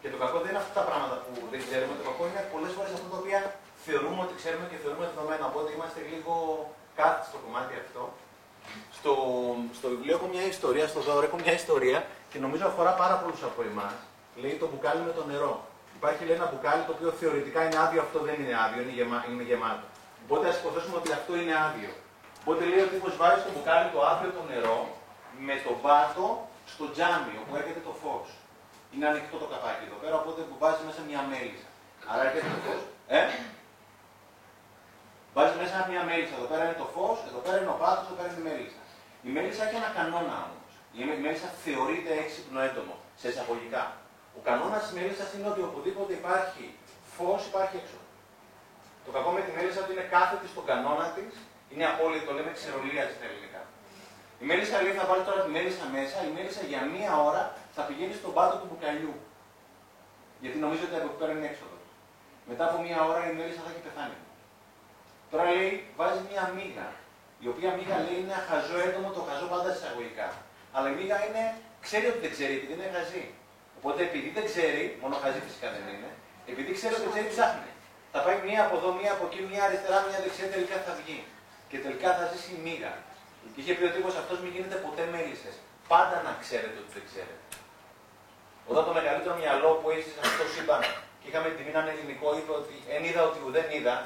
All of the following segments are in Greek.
Και το κακό δεν είναι αυτά τα πράγματα που δεν ξέρουμε. Το κακό είναι πολλές φορές αυτά τα οποία θεωρούμε ότι ξέρουμε και θεωρούμε δεδομένα. Οπότε είμαστε λίγο κάθετοι στο κομμάτι αυτό. Στο, στο βιβλίο έχω μια ιστορία, στο δώρο έχω μια ιστορία και νομίζω αφορά πάρα πολλούς από εμάς. Λέει το μπουκάλι με το νερό. Υπάρχει λέει, ένα μπουκάλι το οποίο θεωρητικά είναι άδειο, αυτό δεν είναι άδειο, είναι, γεμα, είναι γεμάτο. Οπότε ας υποθέσουμε ότι αυτό είναι άδειο. Οπότε λέει ο τύπος βάζει στο μπουκάλι το άδειο το νερό με το βάτο στο τζάμι όπου έρχεται το φως. Είναι ανοιχτό το καπάκι εδώ πέρα, οπότε που βάζεις μέσα μια μέλισσα. Άρα έρχεται το φως. Ε; Βάζεις μέσα μια μέλισσα. Εδώ πέρα είναι το φως, εδώ πέρα είναι ο βάτο, εδώ πέρα είναι η μέλισσα. Η μέλισσα έχει ένα κανόνα όμως. Η μέλισσα θεωρείται έξυπνο έντομο, σε εισαγωγικά. Ο κανόνας της μέλισσας είναι ότι οπουδήποτε υπάρχει φως, υπάρχει έξω. Το κακό με τη μέλισσα ότι είναι κάθετη στον κανόνα της, είναι απόλυτο, το λέμε ξερολία στα ελληνικά. Η μέλισσα λέει θα βάλει τώρα τη μέλισσα μέσα, η μέλισσα για μία ώρα θα πηγαίνεις στον πάτο του μπουκαλιού. Γιατί νομίζω ότι από εκεί πέρα είναι έξοδος. Μετά από μία ώρα η μέλισσα θα έχει πεθάνει. Τώρα λέει, βάζει μία μίγα, η οποία μίγα λέει είναι χαζό έντομο, το χαζό πάντα εισαγωγικά. Αλλά η μίγα είναι, ξέρει ότι δεν ξέρει, επειδή είναι χαζή. Οπότε επειδή δεν ξέρει, μόνο χαζή φυσικά δεν είναι, επειδή ξέρει ότι δεν ξέρει, ψάχνει. Θα πάει μία από εδώ, μία από εκεί, μία αριστερά, μία δεξιά, τελικά θα βγει. Και τελικά θα ζήσει η μίγα. Και είχε πει ο τύπος αυτός μην γίνεται ποτέ μέλισσες. Πάντα να ξέρετε ότι δεν ξέρετε. Όταν το μεγαλύτερο μυαλό που έχει σε αυτό το σύμπαν και είχαμε την έναν ελληνικό, είπε ότι εν είδα ότι ουδέν είδα,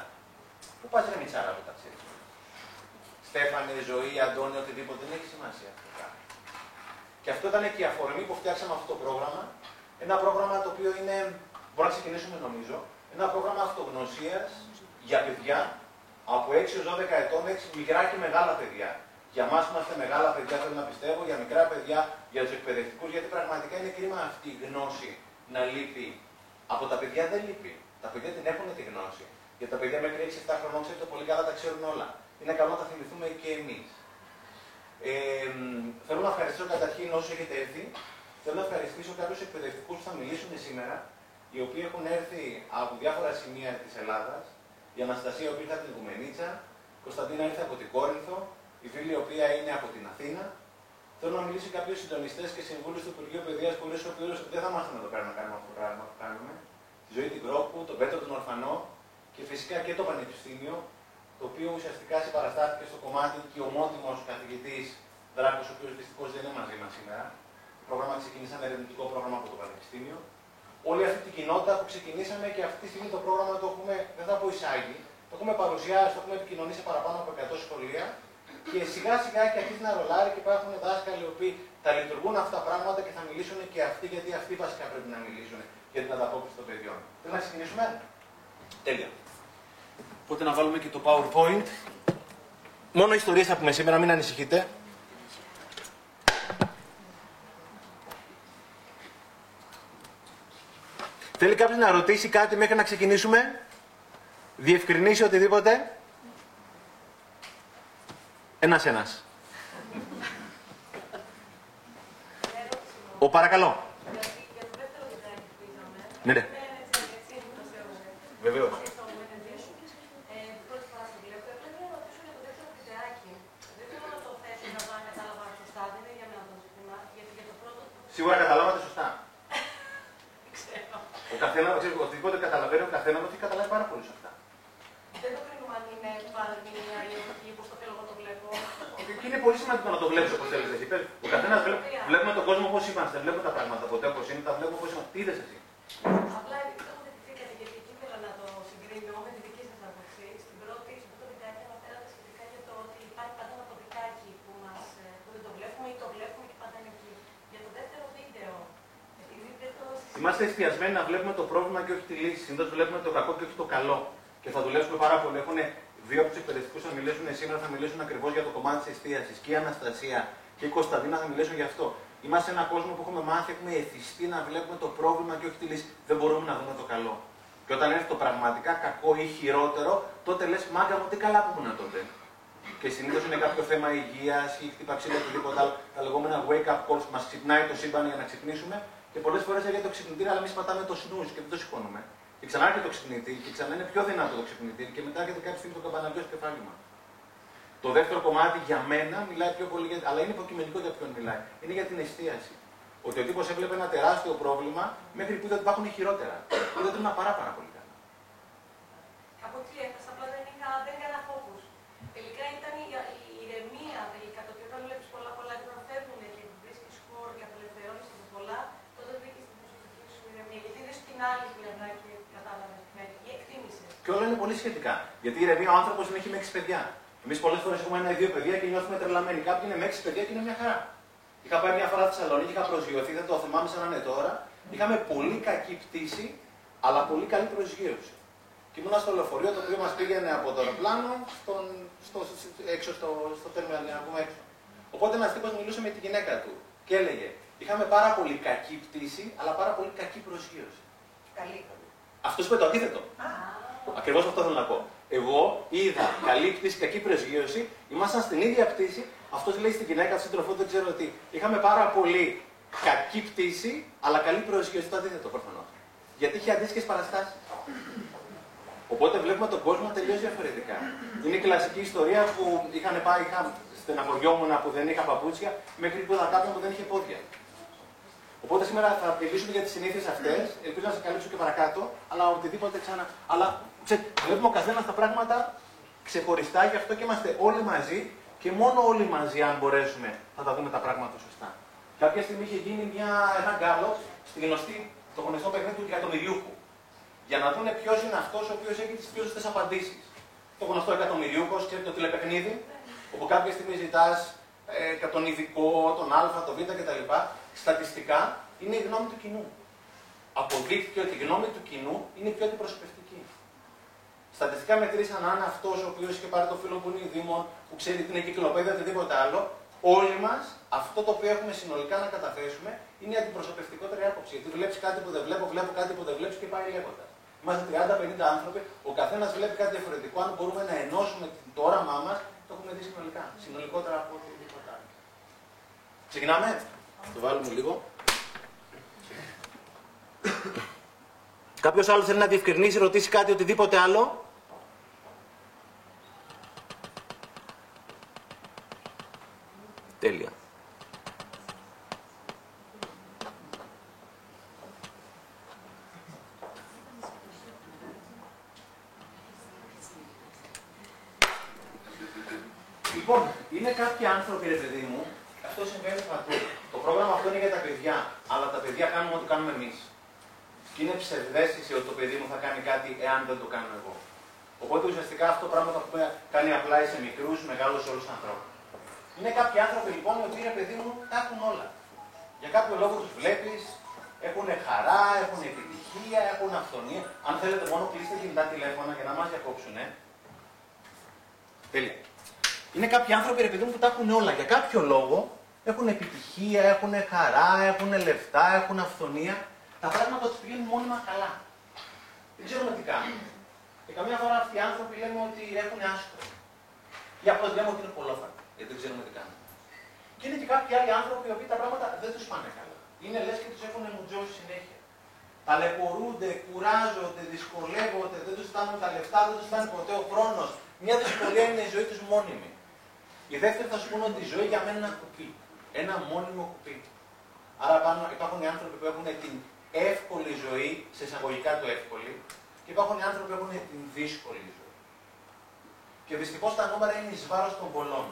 πού πας ρε μιτσάρα που τα ξέρεις. Στέφανε, ζωή, Αντώνη, οτιδήποτε, δεν έχει σημασία αυτό. Και αυτό ήταν και η αφορμή που φτιάξαμε αυτό το πρόγραμμα. Ένα πρόγραμμα το οποίο είναι, μπορούμε να ξεκινήσουμε νομίζω, ένα πρόγραμμα αυτογνωσίας για παιδιά από 6 έως 12 ετών, 6 μικρά και μεγάλα παιδιά. Για εμά που είμαστε μεγάλα παιδιά, θέλω να πιστεύω, για μικρά παιδιά, για τους εκπαιδευτικούς, γιατί πραγματικά είναι κρίμα αυτή η γνώση να λείπει. Από τα παιδιά δεν λείπει. Τα παιδιά την έχουν τη γνώση. Για τα παιδιά μέχρι 6-7 χρονών, ξέρετε πολύ καλά τα ξέρουν όλα. Είναι καλό να τα θυμηθούμε και εμείς. Ε, θέλω να ευχαριστήσω καταρχήν όσου έχετε έρθει. Θέλω να ευχαριστήσω κάποιους εκπαιδευτικούς που θα μιλήσουν σήμερα, οι οποίοι έχουν έρθει από διάφορα σημεία της Ελλάδας. Η Αναστασία, η οποία ήρθε από την Γουμενίτσα, η Κωνσταντίνα ήρθε από την Κόρινθο, η φίλη η οποία είναι από την Αθήνα. Θέλω να μιλήσει κάποιους συντονιστές και συμβούλους του Υπουργείου Παιδείας, πολλοί οι οποίοι δεν θα μάθουν εδώ πέρα να κάνουμε αυτό το πράγμα που κάνουμε. Τη ζωή την Κρόπου, τον Πέτρο τον Ορφανό και φυσικά και το Πανεπιστήμιο, το οποίο ουσιαστικά συμπαραστάθηκε στο κομμάτι και ο μόνιμο καθηγητής Δράκος, ο οποίος δυστυχώς δεν είναι μαζί μας σήμερα. Το πρόγραμμα ξεκίνησε ένα ερευνητικό πρόγραμμα από το Πανεπιστήμιο. Όλη αυτή την κοινότητα που ξεκινήσαμε και αυτή τη στιγμή το πρόγραμμα το έχουμε, δεν θα πω εισάγει, το έχουμε παρουσιάσει, το έχουμε επικοινωνήσει παραπάνω από 100 σχολεία και σιγά σιγά και αρχίζει να ρολάρει και υπάρχουν δάσκαλοι οι οποίοι θα λειτουργούν αυτά τα πράγματα και θα μιλήσουν και αυτοί, γιατί αυτοί βασικά πρέπει να μιλήσουν για την ανταπόκριση των παιδιών. Θέλω να ξεκινήσουμε; Τέλεια. Οπότε να βάλουμε και το PowerPoint. Μόνο ιστορίες θα πούμε σήμερα, μην ανησυχείτε. Θέλει κάποιος να ρωτήσει κάτι μέχρι να ξεκινήσουμε; Διευκρινίσει οτιδήποτε; Ένας ένας. Ο παρακαλώ. Ναι, ναι. Βεβαίως. Σίγουρα καταλάβατε σωστά. Ο καθένα, οτιδήποτε καταλαβαίνει, ο καθένα το έχει καταλάβει πάρα πολύ σωστά. Δεν το κρίνουμε αν είναι παραμηνία ή όχι, όπω το θέλω εγώ το βλέπω. Και είναι πολύ σημαντικό να το βλέπει όπως θέλει εσύ. Ο καθένας βλέπουμε τον κόσμο όπως είμαστε. Δεν βλέπουμε τα πράγματα ποτέ όπως είναι, τα βλέπουμε όπως είμαστε. Τι είδες εσύ; Απλά επειδή το τοποθετηθήκατε, γιατί εκεί ήθελα να το συγκρίνω με τη δική σας άποψη. Στην πρώτη, στο πρώτο βιντεάκι αναφέρατε σχετικά για το ότι υπάρχει πάντα ένα τοπικάκι που, μας, που δεν το βλέπουμε ή το βλέπουμε και πάντα είναι εκεί. Για το δεύτερο βίντεο, επειδή δεν το Είμαστε εστιασμένοι να βλέπουμε το πρόβλημα και όχι τη λύση. Συνήθως βλέπουμε το κακό και όχι το καλό. Και θα δουλέψουμε πάρα πολύ. Έχουν δύο από τους εκπαιδευτικούς θα μιλήσουν σήμερα, θα μιλήσουν ακριβώς για το κομμάτι της εστίασης. Και η Αναστασία και η Κωνσταντίνα θα μιλήσουν γι' αυτό. Είμαστε ένα κόσμο που έχουμε μάθει, έχουμε εθιστεί να βλέπουμε το πρόβλημα και όχι τη λύση. Δεν μπορούμε να δούμε το καλό. Και όταν έρθει το πραγματικά κακό ή χειρότερο, τότε λες μάγκα μου τι καλά που ήμουν τότε. Και συνήθως είναι κάποιο θέμα υγείας ή χτύπα ξύλο ή οτιδήποτε άλλο. Τα λεγόμενα wake up calls μας ξυπνάει το σύμπαν για να ξυπνήσουμε. Και πολλές φορές έρχεται το ξυπνητήρι, αλλά εμείς πατάμε το snooze και δεν το σηκώνουμε. Και ξανά έρχεται το ξυπνητήρι και ξανά είναι πιο δυνατό το ξυπνητήρι και μετά έρχεται κάποια στιγμή το καμπαναριό στο κεφάλι μα. Το δεύτερο κομμάτι για μένα μιλάει πιο πολύ, για, αλλά είναι υποκειμενικό για ποιον μιλάει. Είναι για την εστίαση. Ότι ο τύπος έβλεπε ένα τεράστιο πρόβλημα μέχρι που είδε ότι υπάρχουν χειρότερα. Είδε ότι είναι πάρα, πάρα πολύ καλά. Από τι έφτασα, απλά δεν, είχα, δεν έκανα focus. Τελικά ήταν η, η ηρεμία τελικά, το ότι όταν βλέπει πολλά πολλά και όταν φεύγουν και βρίσκει χώρο και απελευθερώνει το πολλά, τότε βρήκε την προσωπική σου ηρεμία. Γιατί είδε την άλλη πλευρά και κατάλαβε ή εκτίμησε. Και όλα είναι πολύ σχετικά. Γιατί η ηρεμία ο άνθρωπος είναι έχει με 6 παιδιά. Εμείς πολλές φορές έχουμε ένα ή δύο παιδιά και νιώθουμε τρελαμένοι. Κάποιοι είναι με 6 παιδιά και είναι μια χαρά. Είχα πάει μια φορά στη Θεσσαλονίκη, είχα προσγειωθεί, δεν το θυμάμαι σαν να είναι τώρα. Είχαμε πολύ κακή πτήση, αλλά πολύ καλή προσγείωση. Και ήμουν στο λεωφορείο το οποίο μας πήγαινε από το αεροπλάνο στον, στο, έξω στο, στο τέρμιναλ, να πούμε έξω. Οπότε ένας τύπος μιλούσε με τη γυναίκα του και έλεγε: Είχαμε πάρα πολύ κακή πτήση, αλλά πάρα πολύ κακή προσγείωση. Καλή. Αυτός είπε το αντίθετο. Ακριβώς αυτό θέλω να πω. Εγώ είδα καλή πτήση, κακή προσγείωση, ήμασταν στην ίδια πτήση. Αυτός λέει στην γυναίκα, σύντροφό δεν ξέρω τι. Είχαμε πάρα πολύ κακή πτήση, αλλά καλή προσγείωση. Το αντίθετο προφανώς. Γιατί είχε αντίστοιχες παραστάσεις. Οπότε βλέπουμε τον κόσμο τελείως διαφορετικά. Είναι η κλασική ιστορία που είχαν πάει, είχα, στεναχωριόμουν που δεν είχα παπούτσια, μέχρι που είδα κάποιον που δεν είχε πόδια. Οπότε σήμερα θα μιλήσουμε για τις συνήθειες αυτές. Ελπίζω να σα καλύψω και παρακάτω, αλλά οτιδήποτε ξανά. Αλλά ξε, βλέπουμε ο καθένας τα πράγματα ξεχωριστά, γι' αυτό και είμαστε όλοι μαζί και μόνο όλοι μαζί, αν μπορέσουμε, θα τα δούμε τα πράγματα σωστά. Κάποια στιγμή είχε γίνει μια, ένα γκάλο στη γνωστή, το γνωστό παιχνίδι του εκατομμυριούχου για να δουν ποιος είναι αυτός ο οποίος έχει τις πιο σωστές απαντήσεις. Το γνωστό εκατομμυριούχο, ξέρετε το τηλεπαιχνίδι, όπου κάποια στιγμή ζητάς ε, τον ειδικό, τον Α, τον Β κτλ. Στατιστικά είναι η γνώμη του κοινού. Αποδείχθηκε ότι η γνώμη του κοινού είναι η πιο αντιπροσωπευτική. Στατιστικά μετρήσαν αν αυτός ο οποίος είχε πάρει το φίλο που είναι Δήμων, που ξέρει την εγκυκλοπαίδεια, οτιδήποτε άλλο, όλοι μας αυτό το οποίο έχουμε συνολικά να καταθέσουμε είναι η αντιπροσωπευτικότερη άποψη. Γιατί βλέπεις κάτι που δεν βλέπω, βλέπω κάτι που δεν βλέπεις και πάει λέγοντας. Είμαστε 30-50 άνθρωποι, ο καθένας βλέπει κάτι διαφορετικό. Αν μπορούμε να ενώσουμε το όραμά μας, το έχουμε δει συνολικά. Συνολικότερα από οτιδήποτε άλλο. Ξεκινάμε; Το βάλουμε λίγο. Κάποιος άλλος θέλει να διευκρινίσει, ρωτήσει κάτι, οτιδήποτε άλλο; Τέλεια. Λοιπόν, είναι κάποιοι άνθρωποι, ρε παιδί μου, αυτό συμβαίνει παντού. Το πρόγραμμα αυτό είναι για τα παιδιά, αλλά τα παιδιά κάνουμε ό,τι κάνουμε εμεί. Και είναι ψευδέστηση ότι το παιδί μου θα κάνει κάτι εάν δεν το κάνω εγώ. Οπότε ουσιαστικά αυτό το πράγμα το έχουμε κάνει απλά σε μικρού, μεγάλου, όλου του ανθρώπου. Είναι κάποιοι άνθρωποι λοιπόν οι οποίοι, ρε παιδί μου, τα έχουν όλα. Για κάποιο λόγο του βλέπει, έχουν χαρά, έχουν επιτυχία, έχουν αυθονία. Αν θέλετε μόνο κλείστε κινητά τηλέφωνα για να μα διακόψουν. Ε. Τέλεια. Είναι κάποιοι άνθρωποι, ρε παιδί μου, που τα έχουν όλα. Για κάποιο λόγο έχουν επιτυχία, έχουν χαρά, έχουν λεφτά, έχουν αυθονία. Τα πράγματα τους πηγαίνουν μόνιμα καλά. Δεν ξέρουμε τι κάνουν. Και καμιά φορά αυτοί οι άνθρωποι λέμε ότι έχουν άσχολο. Ή απλώς λέμε ότι είναι πολλόφαρτοι, γιατί δεν ξέρουμε τι κάνουν. Και είναι και κάποιοι άλλοι άνθρωποι οι οποίοι τα πράγματα δεν τους πάνε καλά. Είναι λες και τους έχουν μουτζώσει συνέχεια. Ταλαιπωρούνται, κουράζονται, δυσκολεύονται, δεν τους φτάνουν τα λεφτά, δεν τους φτάνει ποτέ ο χρόνος. Μια δυσκολία είναι η ζωή τους μόνιμη. Η δεύτερη θα σου πούνε ότι η ζωή για μένα είναι ένα κουπί. Ένα μόνιμο κουπί. Άρα πάνω υπάρχουν οι άνθρωποι που έχουν την εύκολη ζωή, σε εισαγωγικά το εύκολη, και υπάρχουν οι άνθρωποι που έχουν την δύσκολη ζωή. Και δυστυχώς τα νούμερα είναι εις βάρος των πολλών.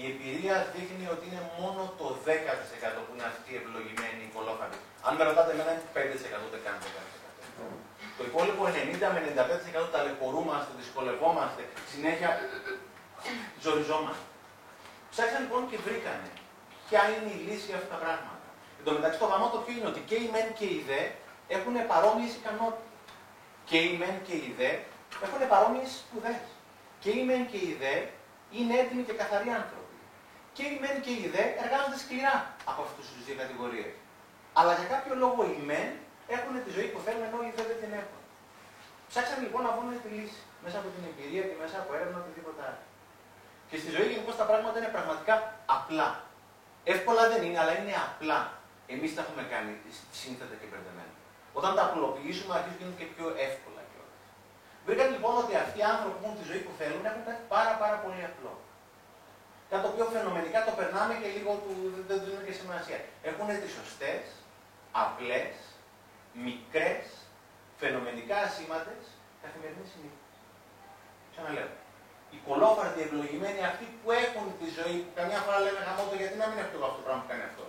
Η εμπειρία δείχνει ότι είναι μόνο το 10% που είναι αυτοί οι ευλογημένοι οι κολόφαροι. Αν με ρωτάτε εμένα είναι 5% δεν κάνει 10%. Το υπόλοιπο 90 με 95% ταλαιπωρούμαστε, δυσκολευόμαστε, συνέχεια ζοριζόμαστε. Ψάξαν λοιπόν και βρήκανε ποια είναι η λύση για αυτά τα πράγματα. Εν τω μεταξύ το γαμό το ποιο είναι ότι και οι μεν και οι δε έχουν παρόμοιες ικανότητες. Και οι μεν και οι δε έχουν παρόμοιες σπουδές. Και οι μεν και οι δε είναι έτοιμοι και καθαροί άνθρωποι. Και οι μεν και οι δε εργάζονται σκληρά από αυτούς τους δύο κατηγορίες. Αλλά για κάποιο λόγο οι μεν έχουν τη ζωή που θέλουν ενώ οι δε δεν την έχουν. Ψάξαν λοιπόν να βρουν τη λύση μέσα από την εμπειρία και μέσα από έρευνα οτιδήποτε άλλο. Και στη ζωή γενικώς τα πράγματα είναι πραγματικά απλά. Εύκολα δεν είναι, αλλά είναι απλά. Εμείς τα έχουμε κάνει σύνθετα και μπερδεμένα. Όταν τα απλοποιήσουμε, αρχίζουν και και πιο εύκολα κιόλας. Βρήκαν λοιπόν ότι αυτοί οι άνθρωποι που έχουν τη ζωή που θέλουν έχουν κάτι πάρα, πάρα πολύ απλό. Κάτι το οποίο φαινομενικά το περνάμε και λίγο του, δεν δίνουμε και σημασία. Έχουν τι σωστέ, απλές, μικρές, φαινομενικά ασήμαντες καθημερινές συνήθειες. Ξαναλέω. Οι κολόφαρτοι ευλογημένοι αυτοί που έχουν τη ζωή, που καμιά φορά λέμε το γιατί να μην έχω αυτό το πράγμα που κάνει αυτό.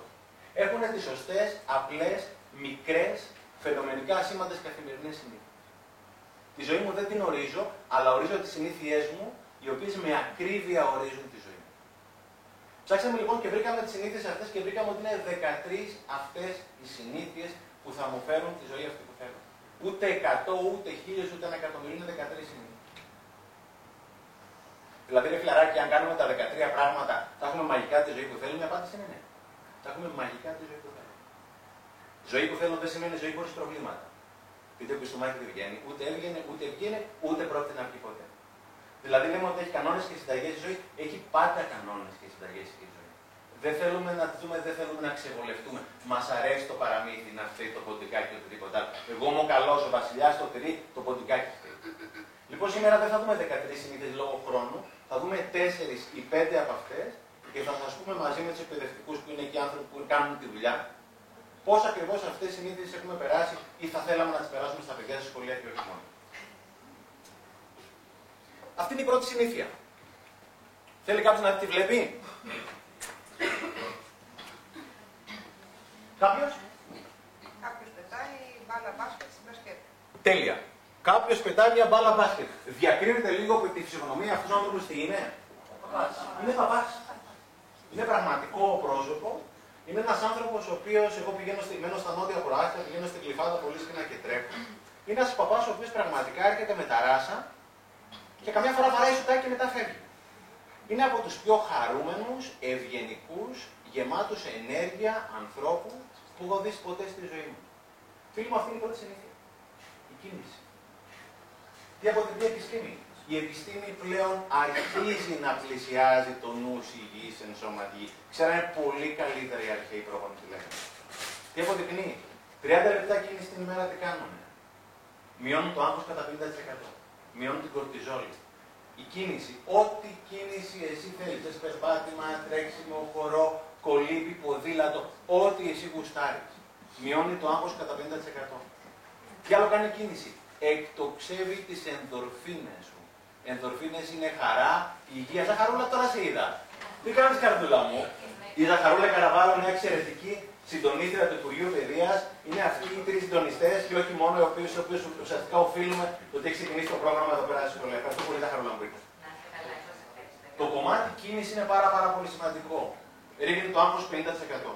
Έχουν τις σωστές, απλές, μικρές, φαινομενικά ασήμαντες καθημερινές συνήθειες. Τη ζωή μου δεν την ορίζω, αλλά ορίζω τις συνήθειές μου, οι οποίες με ακρίβεια ορίζουν τη ζωή μου. Ψάξαμε λοιπόν και βρήκαμε τις συνήθειες αυτές και βρήκαμε ότι είναι 13 αυτές οι συνήθειες που θα μου φέρουν τη ζωή αυτή που θέλω. Ούτε 100, ούτε 1000, ούτε ένα εκατομμύριο, είναι 13 συνήθειες. Δηλαδή, ρε φιλαράκι, αν κάνουμε τα 13 πράγματα, θα έχουμε μαγικά τη ζωή που θέλουμε, η απάντηση είναι ναι. Θα έχουμε μαγικά τη ζωή που θέλουμε. Ζωή που θέλω δεν σημαίνει ζωή χωρίς προβλήματα. Είτε που στο μάτι δεν βγαίνει, ούτε έβγαινε, ούτε βγαίνει, ούτε πρόκειται να βγει ποτέ. Δηλαδή λέμε ότι έχει κανόνες και συνταγές η ζωή, έχει πάντα κανόνες και συνταγές η ζωή. Δεν θέλουμε να δούμε, δεν θέλουμε να ξεβολευτούμε. Μας αρέσει το παραμύθι να φταίει το ποντικάκι οτιδήποτε άλλο. Εγώ είμαι ο καλός, ο βασιλιάς, το τυρί, το ποντικάκι φταίει. Λοιπόν, σήμερα δεν θα δούμε 13 συνήθειες λόγω χρόνου, θα δούμε 4 ή 5 από αυτές και θα σα πούμε μαζί με τους εκπαιδευτικούς που είναι εκεί άνθρωποι που κάνουν τη δουλειά, πώς ακριβώς αυτές οι συνήθειες έχουμε περάσει ή θα θέλαμε να τις περάσουμε στα παιδιά στη σχολεία και όχι μόνο. Αυτή είναι η πρώτη συνήθεια. Θέλει κάποιος να δει τι βλέπει; Κάποιος; Κάποιος πετάει μπάλα μπάσκετ στην μπασκετ. Τέλεια. Κάποιος πετάει μια μπάλα μπάσκετ. Διακρίνεται λίγο από τη φυσιογνωμία αυτού του άνθρωπου τι είναι. Είναι παπάς. Είναι πραγματικό πρόσωπο. Είναι ένας άνθρωπος ο οποίος, εγώ πηγαίνω στη, μένω στα νότια προάστια, πηγαίνω στην κλειφάδα πολύ συχνά και τρέχω. Είναι ένας παπάς ο οποίος πραγματικά έρχεται με τα ράσα και καμιά φορά βαράει σουτάκι και μετά φεύγει. Είναι από τους πιο χαρούμενους, ευγενικούς, γεμάτους ενέργεια ανθρώπου που έχω δει ποτέ στη ζωή μου. Φίλοι μου, αυτή είναι η πρώτη συνήθεια. Η κίνηση. Τι αποτελεί επιστήμη; Η επιστήμη πλέον αρχίζει να πλησιάζει το νου υγιής εν σώματι. Ξέρανε πολύ καλύτερα οι αρχαίοι πρόγραμμα τι λένε. Τι αποδεικνύει. 30 λεπτά κίνηση την ημέρα τι κάνουν. Μειώνουν το άγχος κατά 50%. Μειώνουν την κορτιζόλη. Η κίνηση, ό,τι κίνηση εσύ θέλεις, θες περπάτημα, τρέξιμο, χορό, κολύμπι, ποδήλατο, ό,τι εσύ γουστάρεις. Μειώνει το άγχος κατά 50%. Τι άλλο κάνει η κίνηση; Εκτοξεύει τις ενδορφίνες σου. Ενδορφίνες είναι χαρά, υγεία. Ζαχαρούλα τώρα σε είδα. Τι κάνεις καρδούλα μου; Η Ζαχαρούλα Καραβάλα είναι εξαιρετική συντονίστρια του Υπουργείου Παιδείας. Είναι αυτοί οι τρεις συντονιστές και όχι μόνο οι οποίοι ουσιαστικά οφείλουμε το ότι έχει ξεκινήσει το πρόγραμμα εδώ πέρα στη σχολεία. Ευχαριστώ πολύ, Ζαχαρούλα μου Το κομμάτι κίνηση είναι πάρα, πάρα πολύ σημαντικό. Ρίχνει το άγχος 50%.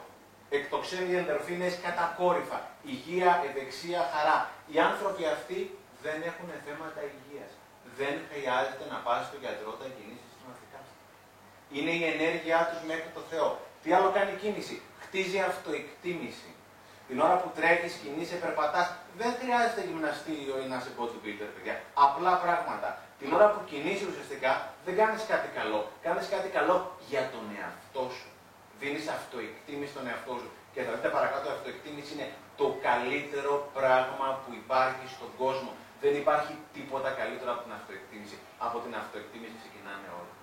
Εκτοξεύει ενδορφίνες κατακόρυφα. Υγεία, ευεξία, χαρά. Οι άνθρωποι αυτοί δεν έχουν θέματα υγείας. Δεν χρειάζεται να πας στο γιατρό τα κινήσεις συστηματικά. Είναι η ενέργειά τους μέχρι το Θεό. Τι άλλο κάνει η κίνηση; Χτίζει αυτοεκτίμηση. Την ώρα που τρέχεις, κινείσαι, περπατά, δεν χρειάζεται γυμναστήριο ή να σε bodybuilder, παιδιά. Απλά πράγματα. Την ώρα που κινείσαι ουσιαστικά δεν κάνεις κάτι καλό. Κάνεις κάτι καλό για τον εαυτό σου. Δίνει αυτοεκτίμηση στον εαυτό σου. Και θα δείτε παρακάτω, η αυτοεκτίμηση είναι το καλύτερο πράγμα που υπάρχει στον κόσμο. Δεν υπάρχει τίποτα καλύτερο από την αυτοεκτίμηση. Από την αυτοεκτίμηση ξεκινάνε όλα.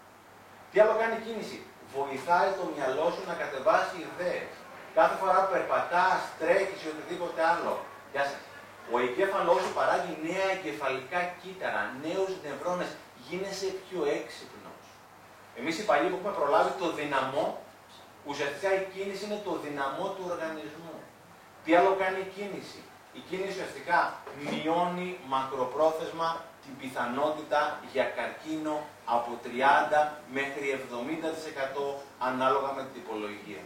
Τι άλλο κάνει η κίνηση; Βοηθάει το μυαλό σου να κατεβάσει ιδέες. Κάθε φορά που περπατάς, τρέχεις ή οτιδήποτε άλλο. Γεια σας. Ο εγκέφαλός σου παράγει νέα εγκεφαλικά κύτταρα, νέους νευρώνες. Γίνεσαι πιο έξυπνος. Εμείς οι παλιοί που έχουμε προλάβει το δυναμό, ουσιαστικά η κίνηση είναι το δυναμό του οργανισμού. Τι άλλο κάνει η κίνηση; Η κίνηση ουσιαστικά μειώνει μακροπρόθεσμα την πιθανότητα για καρκίνο από 30 μέχρι 70% ανάλογα με την τυπολογία.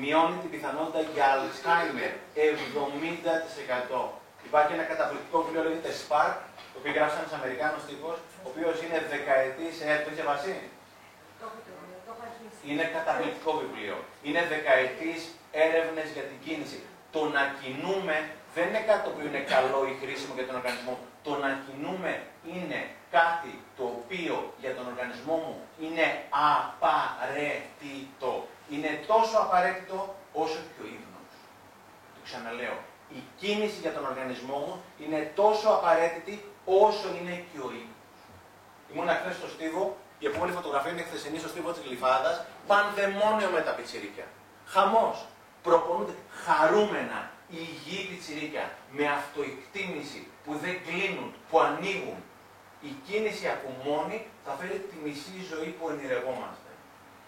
Μειώνει την πιθανότητα για Alzheimer 70%. Υπάρχει ένα καταπληκτικό βιβλίο, λέγεται Spark, το οποίο γράψει ένα Αμερικάνος τύπος, ο οποίος είναι δεκαετής. Ε, το είχε βασί. Είναι καταπληκτικό βιβλίο. Είναι δεκαετής έρευνες για την κίνηση. Το να κινούμε δεν είναι κάτι το οποίο είναι καλό ή χρήσιμο για τον οργανισμό. Το να κινούμε είναι κάτι το οποίο για τον οργανισμό μου είναι απαραίτητο. Είναι τόσο απαραίτητο όσο και ο ύπνος. Το ξαναλέω. Η κίνηση για τον οργανισμό μου είναι τόσο απαραίτητη όσο είναι και ο ύπνος. Ήμουν χθε στο Στίβο Η επόμενη φωτογραφία είναι χθεσινή στο στίβο της Γλυφάδας. Πανδαιμόνιο με τα πιτσιρίκια. Χαμός. Προπονούνται χαρούμενα, υγιή πιτσιρίκια, με αυτοεκτίμηση, που δεν κλείνουν, που ανοίγουν. Η κίνηση από μόνη θα φέρει τη μισή ζωή που ονειρευόμαστε.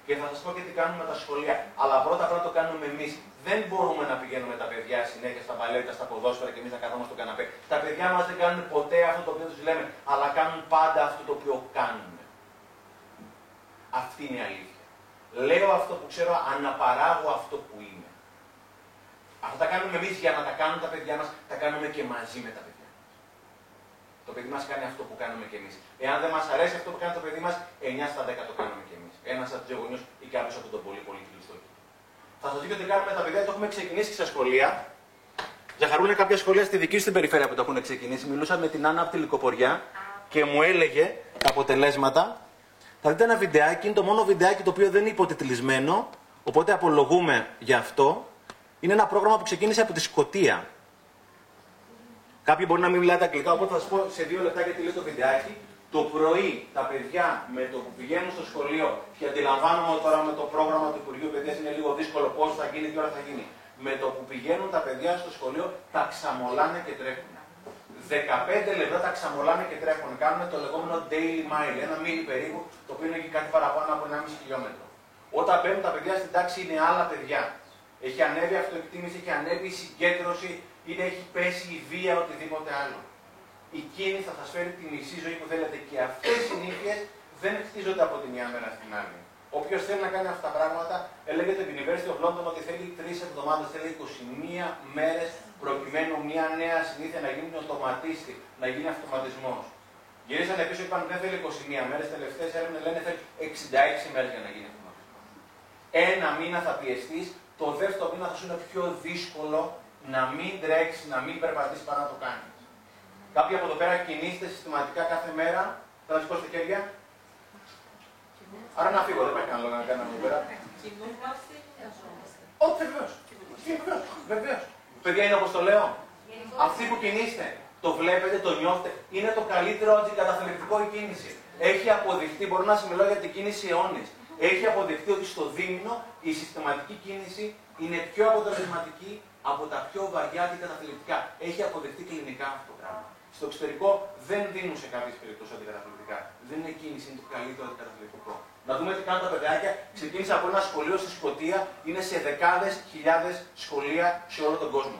Και θα σας πω και τι κάνουμε με τα σχολεία. Αλλά πρώτα πρώτα το κάνουμε εμείς. Δεν μπορούμε να πηγαίνουμε τα παιδιά συνέχεια στα μπαλέτα, στα ποδόσφαιρα και εμείς να καθόμαστε στο καναπέ. Τα παιδιά μας δεν κάνουν ποτέ αυτό το οποίο τους λέμε, αλλά κάνουν πάντα αυτό το οποίο κάνουμε. Αυτή είναι η αλήθεια. Λέω αυτό που ξέρω, αναπαράγω αυτό που είμαι. Αυτά τα κάνουμε εμείς για να τα κάνουν τα παιδιά μας, τα κάνουμε και μαζί με τα παιδιά. Το παιδί μας κάνει αυτό που κάνουμε και εμείς. Εάν δεν μας αρέσει αυτό που κάνει το παιδί μας, 9 στα 10 το κάνουμε και εμείς. Ένας από τους γονεί ή κάποιος από τον πολύ πολύ κλειστό. Θα σας δείξω τι κάνουμε με τα παιδιά, το έχουμε ξεκινήσει στα σχολεία. Ζαχαρούλα κάποια σχολεία στη δική σου την περιφέρεια που το έχουν ξεκινήσει. Μιλούσα με την Άννα από τη Λικοποριά και μου έλεγε τα αποτελέσματα. Θα δείτε ένα βιντεάκι, είναι το μόνο βιντεάκι το οποίο δεν είναι υποτιτλισμένο, οπότε απολογούμε γι' αυτό. Είναι ένα πρόγραμμα που ξεκίνησε από τη Σκωτία. Κάποιοι μπορεί να μην μιλάτε αγγλικά, οπότε θα σας πω σε δύο λεπτά γιατί λέει το βιντεάκι. Το πρωί τα παιδιά με το που πηγαίνουν στο σχολείο και αντιλαμβάνομαι τώρα με το πρόγραμμα του Υπουργείου Παιδείας είναι λίγο δύσκολο πώς θα γίνει, τι ώρα θα γίνει. Με το που πηγαίνουν τα παιδιά στο σχολείο τα ξαμολάνε και τρέχουν. 15 λεπτά τα ξαμολάνε και τρέχουν. Κάνουν το λεγόμενο daily mile, ένα μίλι περίπου, το οποίο είναι και κάτι παραπάνω από 1,5 χιλιόμετρο. Όταν μπαίνουν τα παιδιά στην τάξη είναι άλλα παιδιά. Έχει ανέβει η αυτοεκτίμηση, έχει ανέβει η συγκέντρωση, είτε έχει πέσει η βία, οτιδήποτε άλλο. Η κίνηση θα σας φέρει τη μισή ζωή που θέλετε και αυτές οι νύχε δεν χτίζονται από τη μια μέρα στην άλλη. Όποιος θέλει να κάνει αυτά τα πράγματα, έλεγε το University of London ότι θέλει τρεις εβδομάδες, θέλει 21 μέρες προκειμένου μια νέα συνήθεια να γίνει οτοματίστη, να γίνει αυτοματισμός. Γυρίσανε πίσω και είπαν δεν θέλει 21 μέρες, τελευταίες έρευνες λένε θέλει 66 μέρες για να γίνει αυτοματισμός. Ένα μήνα θα πιεστείς, το δεύτερο μήνα θα σου είναι πιο δύσκολο να μην τρέξεις, να μην περπατήσεις παρά να το κάνεις. Κάποιοι από εδώ πέρα κινείστε συστηματικά κάθε μέρα. Θα να σηκώσετε χέρια. Άρα να φύγω, δεν υπάρχει κανένα λόγο να κάνω εδώ πέρα. Κινούμαστε ή εργαζόμαστε; Όχι, βεβαίως. Βεβαίως. Παιδιά είναι όπως το λέω. Αυτοί που κινείστε, το βλέπετε, το νιώθετε. Είναι το καλύτερο αντικαταθλιπτικό η κίνηση. Έχει αποδειχτεί, μπορώ να σας μιλάω για την κίνηση αιώνε. Έχει αποδειχτεί ότι στο δίμηνο η συστηματική κίνηση είναι πιο αποτελεσματική από τα πιο βαριά αντικαταθλιπτικά. Έχει αποδειχτεί κλινικά αυτό το πράγμα. Στο εξωτερικό δεν δίνουν σε κάποιες περιπτώσεις αντικαταθλιπτικά. Δεν είναι κίνηση, είναι το καλύτερο αντικαταθλιπτικό. Να δούμε τι κάνουν τα παιδάκια. Ξεκίνησε από ένα σχολείο στη Σκωτία, είναι σε δεκάδες χιλιάδες σχολεία σε όλο τον κόσμο.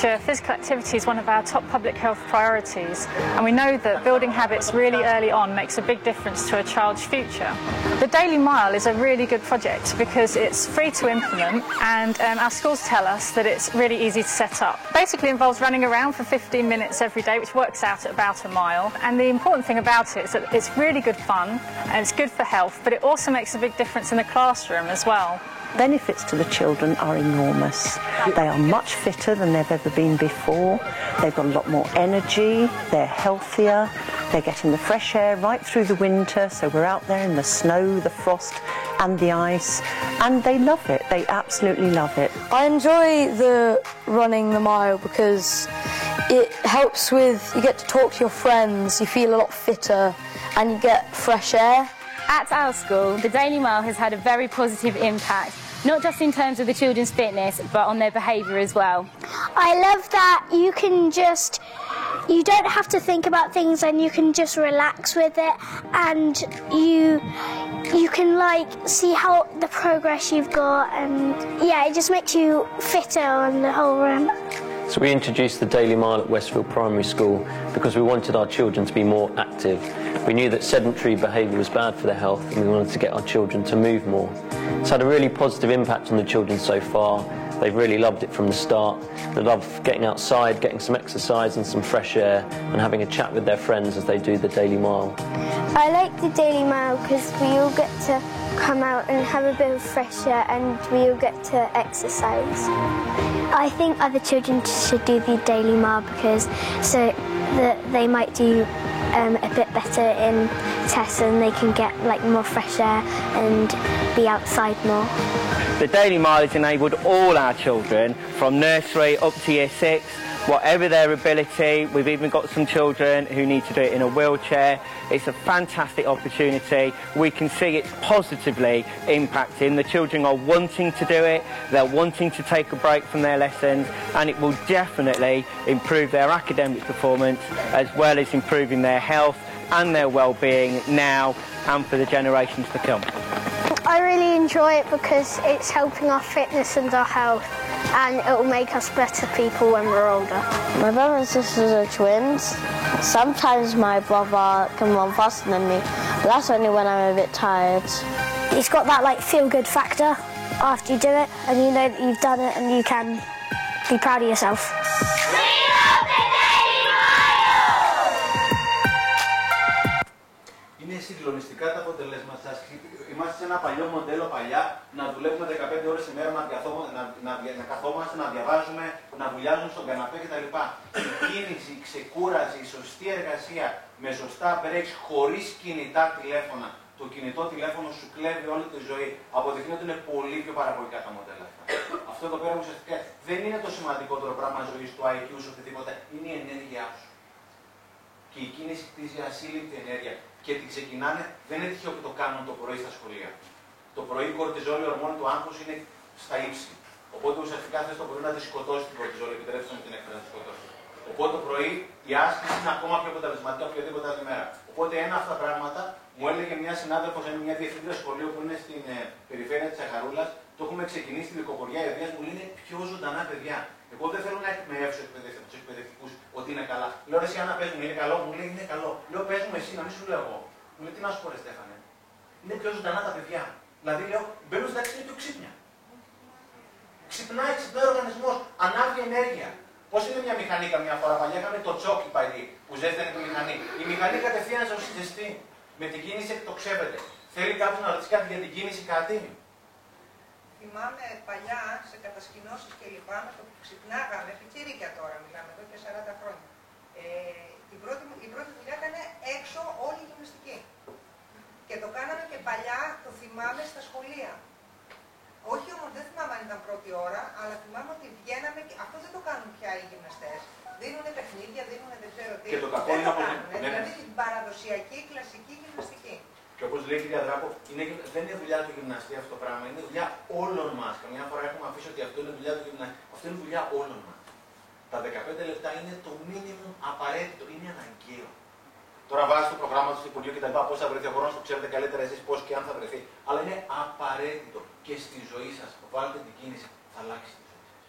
Hertfordshire, physical activity is one of our top public health priorities, and we know that building habits really early on makes a big difference to a child's future. The Daily Mile is a really good project because it's free to implement, and um, our schools tell us that it's really easy to set up. Basically, involves running around for 15 minutes every day, which works out at about a mile. And the important thing about it is that it's really good fun and it's good for health, but it also makes a big difference in the classroom as well. Benefits to the children are enormous. They are much fitter than they've ever been before. They've got a lot more energy, they're healthier, they're getting the fresh air right through the winter, so we're out there in the snow, the frost, and the ice, and they love it. They absolutely love it. I enjoy the running the mile because it helps with you get to talk to your friends, you feel a lot fitter, and you get fresh air. At our school, the Daily Mile has had a very positive impact, not just in terms of the children's fitness, but on their behaviour as well. I love that you can just you don't have to think about things and you can just relax with it and you you can like see how the progress you've got and yeah it just makes you fitter on the whole run. So we introduced the Daily Mile at Westfield Primary School because we wanted our children to be more active. We knew that sedentary behaviour was bad for their health and we wanted to get our children to move more. It's had a really positive impact on the children so far. They've really loved it from the start. They love getting outside, getting some exercise and some fresh air and having a chat with their friends as they do the Daily Mile. I like the Daily Mile because we all get to come out and have a bit of fresh air and we all get to exercise. I think other children should do the Daily Mile because so that they might do um, a bit better in tests and they can get like more fresh air and be outside more. The Daily Mile has enabled all our children from nursery up to year six, whatever their ability. We've even got some children who need to do it in a wheelchair. It's a fantastic opportunity. We can see it's positively impacting. The children are wanting to do it, they're wanting to take a break from their lessons, and it will definitely improve their academic performance as well as improving their health and their well-being now and for the generations to come. I really enjoy it because it's helping our fitness and our health and it will make us better people when we're older. My brother and sisters are twins. Sometimes my brother can run faster than me, but that's only when I'm a bit tired. It's got that like feel good factor after you do it and you know that you've done it and you can be proud of yourself. Είναι συγκλονιστικά τα αποτελέσματα σα. Είμαστε σε ένα παλιό μοντέλο παλιά να δουλεύουμε 15 ώρες ημέρα, να, διαθώ- να, να, δια- να καθόμαστε, να διαβάζουμε, να βουλιάζουμε στον καναπέ κτλ. Η κίνηση, η ξεκούραση, η σωστή εργασία με σωστά breaks χωρίς κινητά τηλέφωνα. Το κινητό τηλέφωνο σου κλέβει όλη τη ζωή. Αποδεικνύει ότι είναι πολύ πιο παραγωγικά τα μοντέλα αυτά. Αυτό εδώ πέρα ουσιαστικά δεν είναι το σημαντικότερο πράγμα ζωής του IQ σου οτιδήποτε. Είναι η ενέργειά σου και η κίνηση χτίζει ασύλληπτη ενέργεια. Και την ξεκινάνε, δεν είναι τυχαίο που το κάνουν το πρωί στα σχολεία. Το πρωί η κορτιζόλη, ο ορμόνη του άγχους είναι στα ύψη. Οπότε ουσιαστικά θες το πρωί να τη σκοτώσεις την κορτιζόλη, επιτρέψτε μου την έκφραση να τη σκοτώσει. Οπότε το πρωί η άσκηση είναι ακόμα πιο αποτελεσματική από οποιαδήποτε άλλη μέρα. Οπότε ένα από αυτά τα πράγματα μου έλεγε μια συνάδελφος, μια διευθύντρια σχολείου που είναι στην ε, περιφέρεια της Αχαρούλας, το έχουμε ξεκινήσει στη δικοποριά Ιδέα, μου λένε πιο ζωντανά παιδιά. Εγώ δεν θέλω να εκμεύσω του εκπαιδευτικούς ότι είναι καλά. Λέω ρε, εσύ αν παίζουμε είναι καλό, μου λέει είναι καλό. Λέω πες μου εσύ, να μην σου λέω εγώ. Μου λέει τι να σου πω, ρε Στέφανε. Είναι πιο ζωντανά τα παιδιά. Δηλαδή λέω μπαίνουν στα είναι πιο ξύπνια. Ξυπνάει, ξυπνάει ο οργανισμός, ανάβει ενέργεια. Πώς είναι μια μηχανή καμιά φορά; Παλιά, είχαμε το τσόκι παλιή που ζέστανε τη μηχανή. Η μηχανή κατευθείαν ζεστή. Με την κίνηση εκτοξεύεται. Θέλει κάποιος να ρωτήσει κάτι για την κίνηση κάτι. Θυμάμαι παλιά σε κατασκηνώσεις και λοιπά με το που ξυπνάγαμε, πιτσιρίκια τώρα μιλάμε εδώ και 40 χρόνια. Ε, η, πρώτη, μου- η πρώτη δουλειά ήταν έξω όλη η γυμναστική. Και το κάναμε και παλιά, το θυμάμαι στα σχολεία. Όχι όμως, δεν θυμάμαι αν ήταν πρώτη ώρα, αλλά θυμάμαι ότι βγαίναμε και αυτό δεν το κάνουν πια οι γυμναστές. Δίνουν παιχνίδια, δίνουν δεν ξέρω τι. Και το κακό δεν είναι το από- κάνουν. ναι. Δηλαδή την παραδοσιακή κλασική γυμναστική. Και όπως λέει η κυρία Δράκο, είναι, δεν είναι δουλειά του γυμναστή αυτό το πράγμα, είναι δουλειά όλων μας. Καμιά φορά έχουμε αφήσει ότι αυτό είναι δουλειά του γυμναστή. Αυτό είναι δουλειά όλων μας. Τα 15 λεπτά είναι το μήνυμο απαραίτητο, είναι αναγκαίο. Τώρα βάζεις το προγράμμα του Υπουργείου και τα λοιπά, πώς θα βρεθεί ο χρόνος, το ξέρετε καλύτερα εσείς πώς και αν θα βρεθεί. Αλλά είναι απαραίτητο και στη ζωή σας. Βάλτε την κίνηση, θα αλλάξει τη ζωή σας.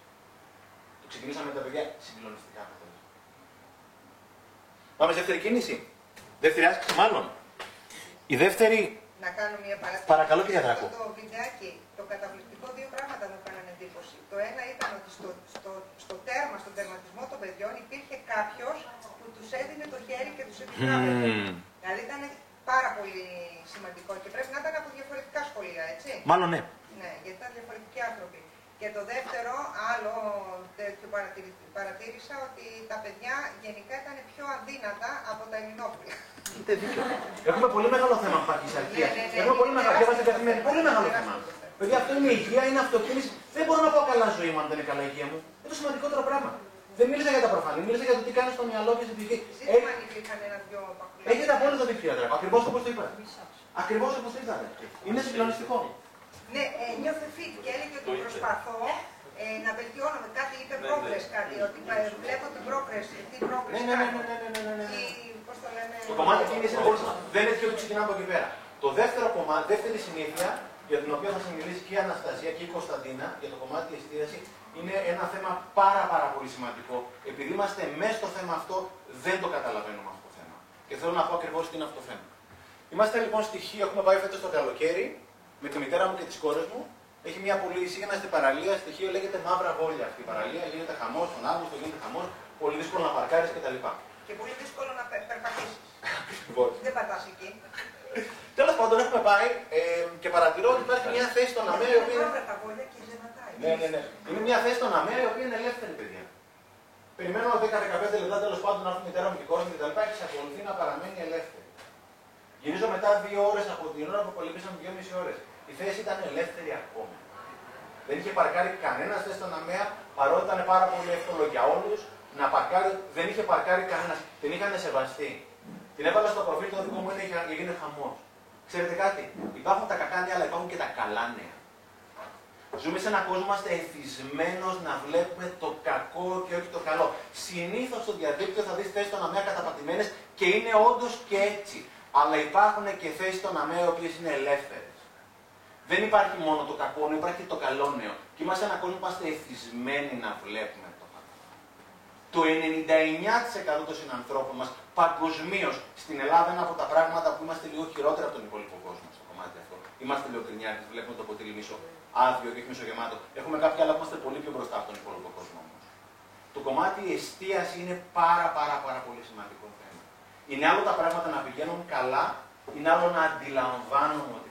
Το ξεκινήσαμε με τα παιδιά συγκλονιστικά αποτελέσματα. Πάμε σε δεύτερη κίνηση. Δεύτερη άσκηση, μάλλον. Η δεύτερη Να κάνω μια παρατήρηση. Παρακαλώ, κυρία Δράκο. Αυτό Το βιντεάκι, το καταπληκτικό, δύο πράγματα μου έκαναν εντύπωση. Το ένα ήταν ότι στο, στο, στο τέρμα, στον τερματισμό των παιδιών υπήρχε κάποιος που τους έδινε το χέρι και τους επιτράπευε. Μμμ. Δηλαδή ήταν πάρα πολύ σημαντικό και πρέπει να ήταν από διαφορετικά σχολεία, έτσι. Μάλλον ναι. Ναι, γιατί ήταν διαφορετικοί άνθρωποι. Και το δεύτερο, άλλο τέτοιο παρατηρη- παρατήρησα ότι τα παιδιά γενικά ήταν πιο αδύνατα από τα ελληνόπουλα. Έχετε δίκιο. Έχουμε πολύ μεγάλο θέμα παχυσαρκία. Ναι, ναι, ναι. Έχουμε πολύ μεγάλο Τεράστιο θέμα στην καθημερινή. Πολύ μεγάλο θέμα. Παιδιά, αυτό είναι υγεία, είναι αυτοκίνηση. Δεν μπορώ να πω καλά ζωή μου αν δεν είναι καλά η υγεία μου. Είναι το σημαντικότερο πράγμα. Δεν μίλησα για τα προφανή, μίλησα για το τι κάνεις στο μυαλό και στην ψυχή. Ζήτημα αν υπήρχαν ένα-δυο πακουλάκια. Έχετε απόλυτο δίκιο, Δράκο. Ακριβώς όπως το είπατε. Ακριβώς όπως το είπατε. Είναι συγκλονιστικό. Ναι, ε, νιώθε fit και έλεγε ότι προσπαθώ ε, να βελτιώνομαι. Κάτι είπε progress, κάτι, ότι ε, βλέπω την progress, τι progress Ναι, ναι, ναι, κάνω. ναι, ναι, ναι, ναι, ναι, ναι. Ή, πώς το λέμε... Το κομμάτι κίνησης είναι πολύ σημαντικό. Δεν είναι τυχαίο ότι ξεκινάμε από εκεί πέρα. Το δεύτερο κομμάτι, δεύτερη συνήθεια, για την οποία θα σα μιλήσει και η Αναστασία και η Κωνσταντίνα, για το κομμάτι της εστίασης, είναι ένα θέμα πάρα, πάρα πολύ σημαντικό. Επειδή είμαστε μέσα στο θέμα αυτό, δεν το καταλαβαίνουμε αυτό το θέμα. Και θέλω να πω ακριβώς τι είναι αυτό το θέμα. Είμαστε λοιπόν στοιχείο, έχουμε πάει φέτος το καλοκαίρι με τη μητέρα μου και τις κόρες μου. Έχει μια πολύ εισήγαναστη παραλία, στοιχείο λέγεται Μαύρα Βόλια αυτή η παραλία. Γίνεται χαμός τον Αύγουστο, γίνεται χαμός, πολύ δύσκολο να παρκάρεις κτλ. Και πολύ δύσκολο να πε- περπατήσεις. Λοιπόν, Δεν πατάς εκεί. Τέλος πάντων, έχουμε πάει ε, και παρατηρώ ότι υπάρχει μια θέση στον ΑΜΕ η οποία. Μαύρα τα βόλια και ζεματάει. Ναι, ναι, ναι. Είναι μια θέση στον ΑΜΕ η οποία είναι ελεύθερη, παιδιά. περιμένω 10-15 λεπτά τέλος πάντων να έρθει η μητέρα μου και η κόρη μου κτλ. Εξακολουθεί να παραμένει ελεύθερη. Γυρίζω μετά δύο ώρες από την ώρα που κολύμπησαν δύο μισή ώρες. Η θέση ήταν ελεύθερη ακόμα. Δεν είχε παρκάρει κανένα θέση στον ΑΜΕΑ, παρότι ήταν πάρα πολύ εύκολο για όλους να παρκάρει. Δεν είχε παρκάρει κανένας. Την είχαν σεβαστεί. Την έβαλα στο προφίλ το δικό μου, έγινε χαμός. Ξέρετε κάτι, υπάρχουν τα κακά νέα, αλλά υπάρχουν και τα καλά νέα. Ζούμε σε έναν κόσμο, είμαστε εθισμένος να βλέπουμε το κακό και όχι το καλό. Συνήθως στο διαδίκτυο θα δεις θέσεις των ΑΜΕΑ καταπατημένες και είναι όντως και έτσι. Αλλά υπάρχουν και θέσεις των ΑΜΕΑ οι οποίες είναι ελεύθερες. Δεν υπάρχει μόνο το κακό νέο, υπάρχει και το καλό νέο. Και είμαστε ένα κόσμο που είμαστε εθισμένοι να βλέπουμε το κακό. Το 99% των συνανθρώπων μας παγκοσμίως στην Ελλάδα είναι από τα πράγματα που είμαστε λίγο χειρότερα από τον υπόλοιπο κόσμο στο κομμάτι αυτό. Είμαστε λιοκρινιάρτε, βλέπουμε το ποτήρι μισό άδειο και όχι μισογεμάτο. Έχουμε κάποια άλλα που είμαστε πολύ πιο μπροστά από τον υπόλοιπο κόσμο όμως. Το κομμάτι εστίαση είναι πάρα πάρα πάρα πολύ σημαντικό θέμα. Είναι άλλο τα πράγματα να πηγαίνουν καλά, είναι άλλο να αντιλαμβάνομαι ότι πηγαίνουν καλά.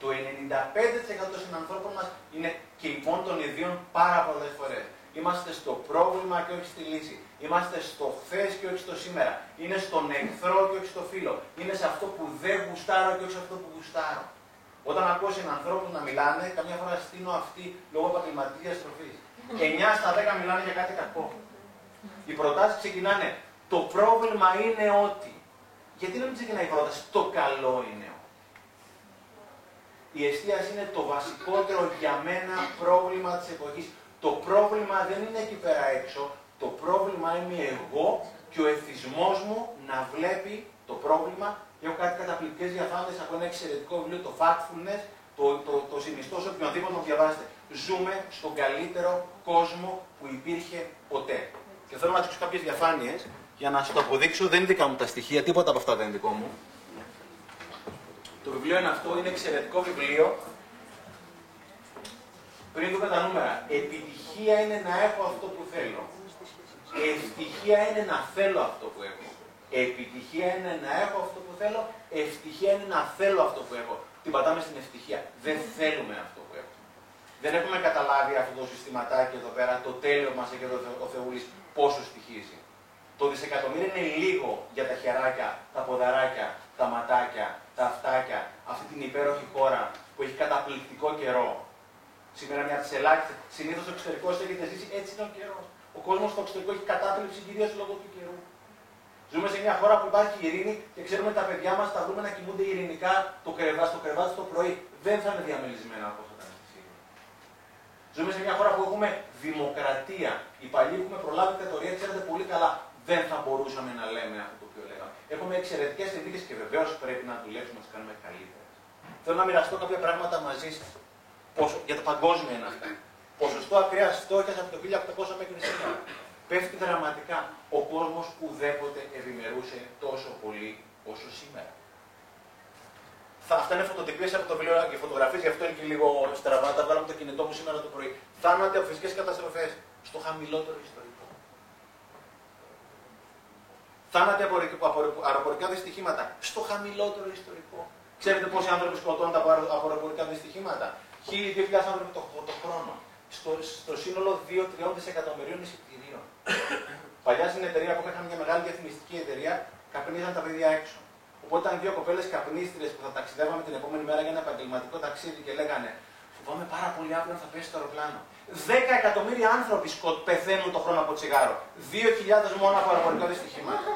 Το 95% των συνανθρώπων μας είναι και υπόν των ιδίων πάρα πολλές φορές. Είμαστε στο πρόβλημα και όχι στη λύση. Είμαστε στο χθες και όχι στο σήμερα. Είναι στον εχθρό και όχι στο φίλο. Είναι σε αυτό που δεν γουστάρω και όχι σε αυτό που γουστάρω. Όταν ακούω ανθρώπου να μιλάνε, καμιά φορά στείνω αυτή λόγω επαγγελματικής διαστροφής. 9 στα 10 μιλάνε για κάτι κακό. Οι προτάσεις ξεκινάνε. Το πρόβλημα είναι ότι. Γιατί να μην ξεκινάει η πρόταση, το καλό είναι ότι. Η εστίαση είναι το βασικότερο για μένα πρόβλημα της εποχής. Το πρόβλημα δεν είναι εκεί πέρα έξω. Το πρόβλημα είμαι εγώ και ο εθισμός μου να βλέπει το πρόβλημα Έχω κάτι καταπληκτικές διαφάνειες από ένα εξαιρετικό βιβλίο, το Factfulness, το, το, το συνιστώ σε οποιονδήποτε το διαβάσετε. Ζούμε στον καλύτερο κόσμο που υπήρχε ποτέ. Και θέλω να δείξω κάποιες διαφάνειες για να σας το αποδείξω. Δεν είναι δικά μου τα στοιχεία, τίποτα από αυτά δεν είναι δικό μου. Το βιβλίο είναι αυτό, είναι εξαιρετικό βιβλίο. Πριν δούμε τα νούμερα. Επιτυχία είναι να έχω αυτό που θέλω. Ευτυχία είναι να θέλω αυτό που έχω. Επιτυχία είναι να έχω αυτό που θέλω, ευτυχία είναι να θέλω αυτό που έχω. Την πατάμε στην ευτυχία. Δεν θέλουμε αυτό που έχουμε. Δεν έχουμε καταλάβει αυτό το συστηματάκι εδώ πέρα, το τέλειο μας έχει εδώ ο Θεούλης, πόσο στοιχίζει. Το δισεκατομμύριο είναι λίγο για τα χεράκια, τα ποδαράκια, τα ματάκια, τα αυτάκια, αυτή την υπέροχη χώρα που έχει καταπληκτικό καιρό. Σήμερα μια από τι ελάχιστε. Συνήθως ο εξωτερικός έχετε ζήσει, έτσι είναι ο καιρό. Ο κόσμος στο εξωτερικό έχει κατάθλιψη κυρίως λόγω του καιρού. Ζούμε σε μια χώρα που υπάρχει ειρήνη και ξέρουμε τα παιδιά μας θα βρούμε να κοιμούνται ειρηνικά το κρεβάτι, στο κρεβάτι το πρωί. Δεν θα είναι διαμελισμένα όπως θα ήταν στη Ζούμε σε μια χώρα που έχουμε δημοκρατία. Οι παλιοί που έχουμε προλάβει την κατορία, ξέρετε πολύ καλά, δεν θα μπορούσαμε να λέμε αυτό το οποίο λέγαμε. Έχουμε εξαιρετικές συνθήκες και βεβαίως πρέπει να δουλέψουμε να τις κάνουμε καλύτερε. Θέλω να μοιραστώ κάποια πράγματα μαζί σας. Για το παγκόσμιο είναι αυτά. Ποσοστό ακραίας φτώχειας από το 1800 μέχρι σήμερα πέφτει δραματικά. Ο κόσμος ουδέποτε ευημερούσε τόσο πολύ όσο σήμερα. Θα, αυτά είναι φωτοτυπίες από το βιβλίο και φωτογραφίες, γι' αυτό είναι και λίγο στραβά. Τα βγάλαμε το κινητό μου σήμερα το πρωί. Θάνατοι από φυσικές καταστροφές στο χαμηλότερο ιστορικό. Θάνατοι από αεροπορικά δυστυχήματα στο χαμηλότερο ιστορικό. Ξέρετε πόσοι άνθρωποι σκοτώνται από αεροπορικά δυστυχήματα. Χίλιοι, δύο άνθρωποι το, το χρόνο. Στο, στο σύνολο 2-3 δισεκατομμυρίων εισιτηρίων. Παλιά στην εταιρεία που είχαμε μια μεγάλη διαφημιστική εταιρεία, καπνίζαν τα παιδιά έξω. Οπότε ήταν δύο κοπέλες καπνίστρε που θα ταξιδεύαμε την επόμενη μέρα για ένα επαγγελματικό ταξίδι και λέγανε Φοβάμαι πάρα πολύ αύριο θα πέσει το αεροπλάνο. 10 εκατομμύρια άνθρωποι σκοτ πεθαίνουν το χρόνο από τσιγάρο. 2.000 μόνο από αεροπορικά δυστυχήματα.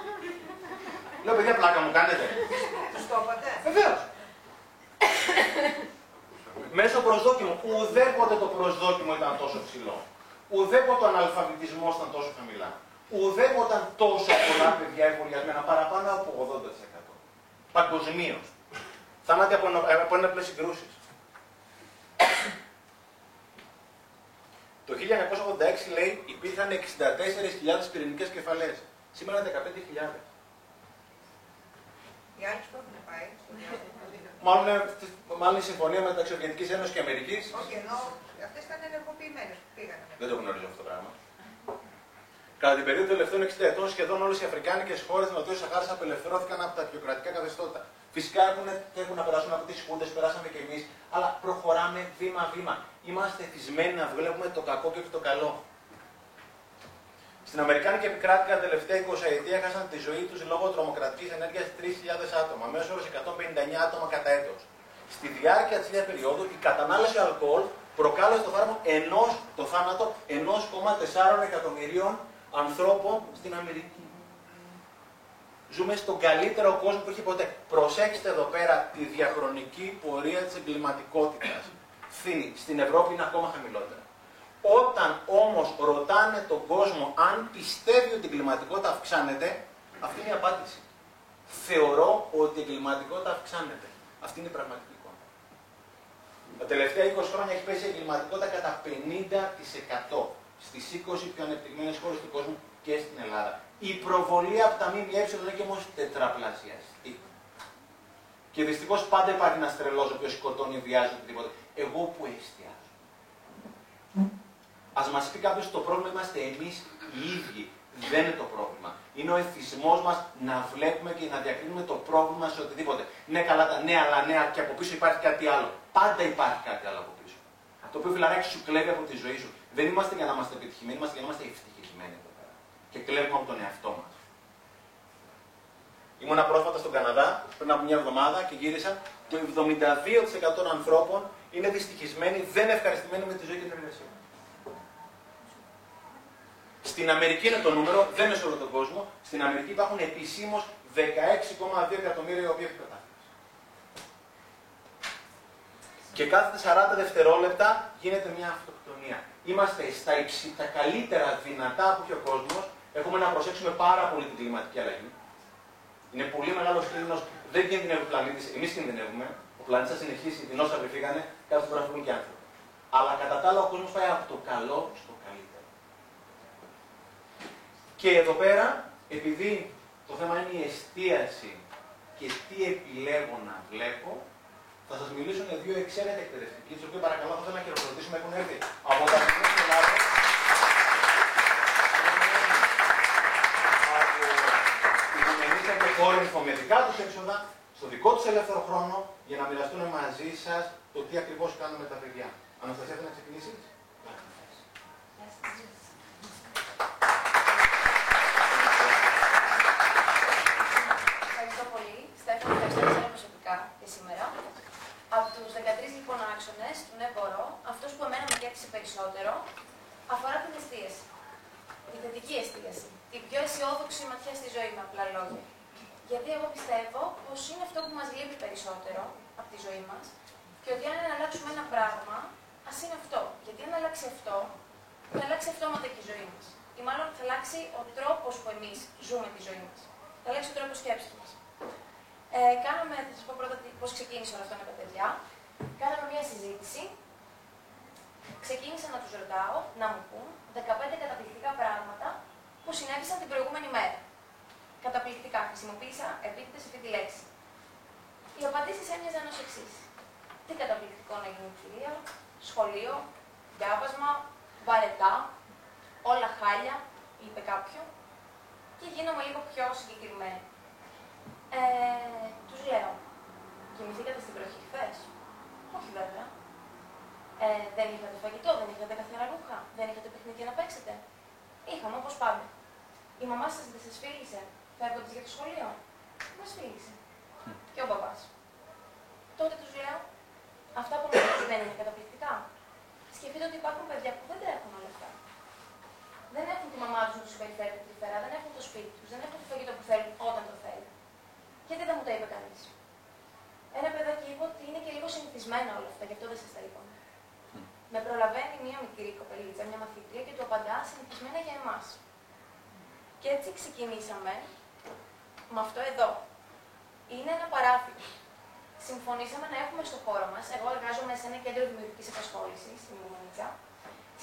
Λέω παιδιά, πλάκα μου κάνετε. Το είπατε; Βεβαίως. Μέσω προσδόκιμο. Ουδέποτε το προσδόκιμο ήταν τόσο ψηλό. Ουδέποτε ο αναλφαβητισμός ήταν τόσο χαμηλά. Ουδέποτε ήταν τόσο πολλά παιδιά εμβολιασμένα, παραπάνω από 80%. Παγκοσμίως. Θάνατοι από, από έναπλε συγκρούσεις. Το 1986 λέει υπήρχαν 64.000 πυρηνικές κεφαλές. Σήμερα είναι 15.000. Οι άλλοι που έχουν πάει; Μάλλον, μάλλον η συμφωνία μεταξύ Σοβιετικής Ένωσης και Αμερικής. Όχι, ενώ αυτές ήταν ενεργοποιημένες που πήγαν. Δεν το γνωρίζω αυτό το πράγμα. Κατά την περίοδο των τελευταίων 60 ετών, σχεδόν όλες οι Αφρικάνικες χώρες τη Νοτιού Σαχάρας απελευθερώθηκαν από τα πιοκρατικά καθεστώτα. Φυσικά έχουν, έχουν να περάσουν από τις χούντε, περάσαμε κι εμείς, αλλά προχωράμε βήμα-βήμα. Είμαστε θυσμένοι να βλέπουμε το κακό και όχι το καλό. Στην Αμερικάνικη επικράτεια τα τελευταία 20 ετία έχασαν τη ζωή τους λόγω τρομοκρατικής ενέργειας 3.000 άτομα, μέσω όρο 159 άτομα κατά έτος. Στη διάρκεια της ίδια περίοδου η κατανάλωση αλκοόλ προκάλεσε το θάνατο ενός το θάνατο 1,4 εκατομμυρίων ανθρώπων στην Αμερική. Ζούμε στον καλύτερο κόσμο που έχει ποτέ. Προσέξτε εδώ πέρα τη διαχρονική πορεία της εγκληματικότητας. Φθήνει. Στην Ευρώπη είναι ακόμα χαμηλότερα. Όταν όμως ρωτάνε τον κόσμο αν πιστεύει ότι η εγκληματικότητα αυξάνεται, αυτή είναι η απάντηση. Θεωρώ ότι η εγκληματικότητα αυξάνεται. Αυτή είναι η πραγματική εικόνα. Τα τελευταία 20 χρόνια έχει πέσει η εγκληματικότητα κατά 50% στις 20 πιο ανεπτυγμένες χώρες του κόσμου και στην Ελλάδα. Η προβολή από τα ΜΜΕ έχει όμως τετραπλασιαστεί. Και δυστυχώς πάντα υπάρχει ένας τρελός ο οποίος σκοτώνει, βιάζει οτιδήποτε. Εγώ που εστιάζω. Α μας πει κάποιος το πρόβλημα είμαστε εμείς οι ίδιοι. Δεν είναι το πρόβλημα. Είναι ο εθισμός μας να βλέπουμε και να διακρίνουμε το πρόβλημα σε οτιδήποτε. Ναι, καλά τα ναι, αλλά ναι, και από πίσω υπάρχει κάτι άλλο. Πάντα υπάρχει κάτι άλλο από πίσω. Το οποίο φιλαράκι σου κλέβει από τη ζωή σου. Δεν είμαστε για να είμαστε επιτυχημένοι, είμαστε για να είμαστε ευτυχισμένοι εδώ πέρα. Και κλέβουμε από τον εαυτό μας. Ήμουνα πρόσφατα στον Καναδά πριν από μια εβδομάδα και γύρισα. Το 72% των ανθρώπων είναι δυστυχισμένοι, δεν ευχαριστημένοι με τη ζωή και την εργασία. Στην Αμερική είναι το νούμερο, δεν είναι σε όλο τον κόσμο. Στην Αμερική υπάρχουν επισήμως 16,2 εκατομμύρια οι οποίοι έχουν Και κάθε 40 δευτερόλεπτα γίνεται μια αυτοκτονία. Είμαστε στα υψη, τα καλύτερα δυνατά που έχει ο κόσμος. Έχουμε να προσέξουμε πάρα πολύ την κλιματική αλλαγή. Είναι πολύ μεγάλο κίνδυνος. Δεν κινδυνεύει ο πλανήτης. Εμείς κινδυνεύουμε. Ο πλανήτης θα συνεχίσει. Οι δεινόσαυροι φύγανε. Κάθε φορά φύγουν και άνθρωποι. Αλλά κατά τα άλλα ο κόσμος πάει από το καλό στο καλύτερο. Και εδώ πέρα, επειδή το θέμα είναι η εστίαση και τι επιλέγω να βλέπω, θα σας μιλήσω για δύο εξαίρετοι εκπαιδευτικοί, τους οποίους παρακαλώ θα ήθελα να χειροκροτήσουμε. Έχουν έρθει από τα χώρο με τους έξοδα, στο δικό τους ελεύθερο χρόνο, για να μοιραστούν μαζί σας το τι ακριβώς κάνουν με τα παιδιά. Αναστασία, θέλεις να ξεκινήσεις; Ευχαριστώ πολύ. Στέφανο, ευχαριστώ εσένα προσωπικά και σήμερα. Από του 13 λοιπόν άξονε του Ναι Μπορώ, αυτό που εμένα με κέρδισε περισσότερο αφορά την εστίαση. Τη θετική εστίαση. Την πιο αισιόδοξη ματιά στη ζωή με απλά λόγια. Γιατί εγώ πιστεύω πω είναι αυτό που μα λείπει περισσότερο από τη ζωή μας και ότι αν αλλάξουμε ένα πράγμα, ας είναι αυτό. Γιατί αν αλλάξει αυτό, θα αλλάξει αυτόματα και η ζωή μας. Ή μάλλον θα αλλάξει ο τρόπος που εμείς ζούμε τη ζωή μας. Θα αλλάξει ο τρόπος σκέψης μας. Ε, κάναμε, θα σας πω πρώτα πώς ξεκίνησε όλο αυτό με τα παιδιά. Κάναμε μια συζήτηση. Ξεκίνησα να τους ρωτάω να μου πούν 15 καταπληκτικά πράγματα που συνέβησαν την προηγούμενη μέρα. Καταπληκτικά. Χρησιμοποίησα επίτηδες αυτή τη λέξη. Οι απαντήσεις έμοιαζαν ως εξής. Τι καταπληκτικό να γίνει κυρία, σχολείο, διάβασμα, βαρετά, όλα χάλια, είπε κάποιο. Και γίνομαι λίγο πιο συγκεκριμένη. Ε, τους λέω, κοιμηθήκατε στην βροχή χθες; Όχι βέβαια. Ε, δεν είχατε φαγητό, δεν είχατε καθαρά ρούχα, δεν είχατε παιχνίδια να παίξετε; Είχαμε όπως πάμε. Η μαμά σας δεν σας φίλησε φεύγοντας για το σχολείο; Μας φίλησε. Και ο παπάς. Τότε τους λέω, αυτά που μου δεν είναι καταπληκτικά. Σκεφτείτε ότι υπάρχουν παιδιά που δεν τρέχουν όλα αυτά. Δεν έχουν τη μαμά τους να τους περιφέρει τη φέρα, δεν έχουν το σπίτι τους, δεν έχουν το φαγητό που θέλουν όταν το θέλουν. Γιατί δεν μου τα είπε κανείς. Ένα παιδάκι είπε ότι είναι και λίγο συνηθισμένα όλα αυτά, γι' αυτό δεν σας τα είπα. Με προλαβαίνει μία μικρή κοπελίτσα, μια μαθήτρια και του απαντά συνηθισμένα για εμάς. Και έτσι ξεκινήσαμε με αυτό εδώ. Είναι ένα παράθυρο. Συμφωνήσαμε να έχουμε στο χώρο μας, εγώ εργάζομαι σε ένα κέντρο δημιουργικής απασχόλησης στην Μουμονίτσα.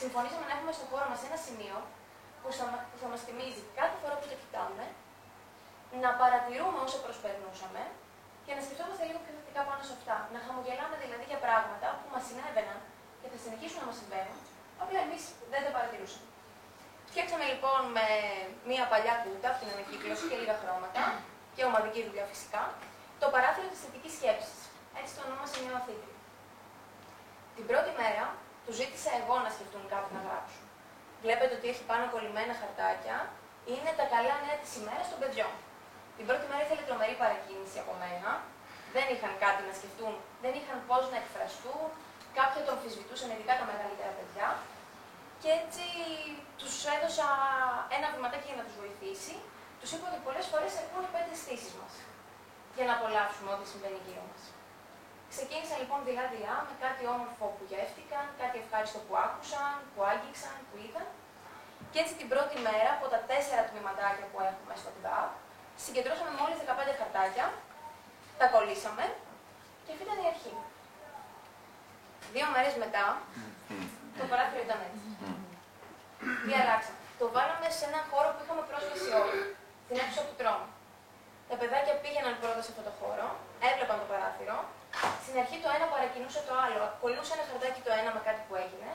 Συμφωνήσαμε να έχουμε στο χώρο μας ένα σημείο που θα, θα μας θυμίζει κάθε φορά που το κοιτάμε να παρατηρούμε όσο προσπερνούσαμε και να σκεφτόμαστε λίγο πιο θετικά πάνω σε αυτά. Να χαμογελάμε δηλαδή για πράγματα που μας συνέβαιναν και θα συνεχίσουν να μας συμβαίνουν, απλά εμείς δεν τα παρατηρούσαμε. Φτιάξαμε λοιπόν με μία παλιά κούτα από την ανακύκλωση και λίγα χρώματα και ομαδική δουλειά φυσικά, το παράθυρο της θετικής σκέψης. Έτσι το ονόμασε μια μαθήτρια. Την πρώτη μέρα του ζήτησα εγώ να σκεφτούν κάτι να γράψουν. βλέπετε ότι έχει πάνω κολλημένα χαρτάκια, είναι τα καλά νέα της ημέρας των παιδιών. Την πρώτη μέρα ήθελε τρομερή παρακίνηση από μένα. Δεν είχαν κάτι να σκεφτούν, δεν είχαν πώς να εκφραστούν. Κάποιοι τον αμφισβητούσαν, ειδικά τα μεγαλύτερα παιδιά. Και έτσι τους έδωσα ένα βηματάκι για να τους βοηθήσει. Τους είπα ότι πολλές φορές ακούν οι πέντε στήσεις μας για να απολαύσουμε ό,τι συμβαίνει γύρω μας. Ξεκίνησα λοιπόν δειλά-δειλά με κάτι όμορφο που γεύτηκαν, κάτι ευχάριστο που άκουσαν, που άγγιξαν, που είδαν. Και έτσι την πρώτη μέρα από τα τέσσερα τμήματάκια που έχουμε στο ΚΔΑΠ, συγκεντρώσαμε μόλις 15 χαρτάκια, τα κολλήσαμε και αυτή ήταν η αρχή. Δύο μέρες μετά, το παράθυρο ήταν έτσι. Τι αλλάξαμε; Το βάλαμε σε έναν χώρο που είχαμε πρόσβαση όλοι, στην αίθουσα του τρόμου. Τα παιδάκια πήγαιναν πρώτα σε αυτό το χώρο, έβλεπαν το παράθυρο. Στην αρχή το ένα παρακινούσε το άλλο. Κολλούσε ένα χαρτάκι το ένα με κάτι που έγινε.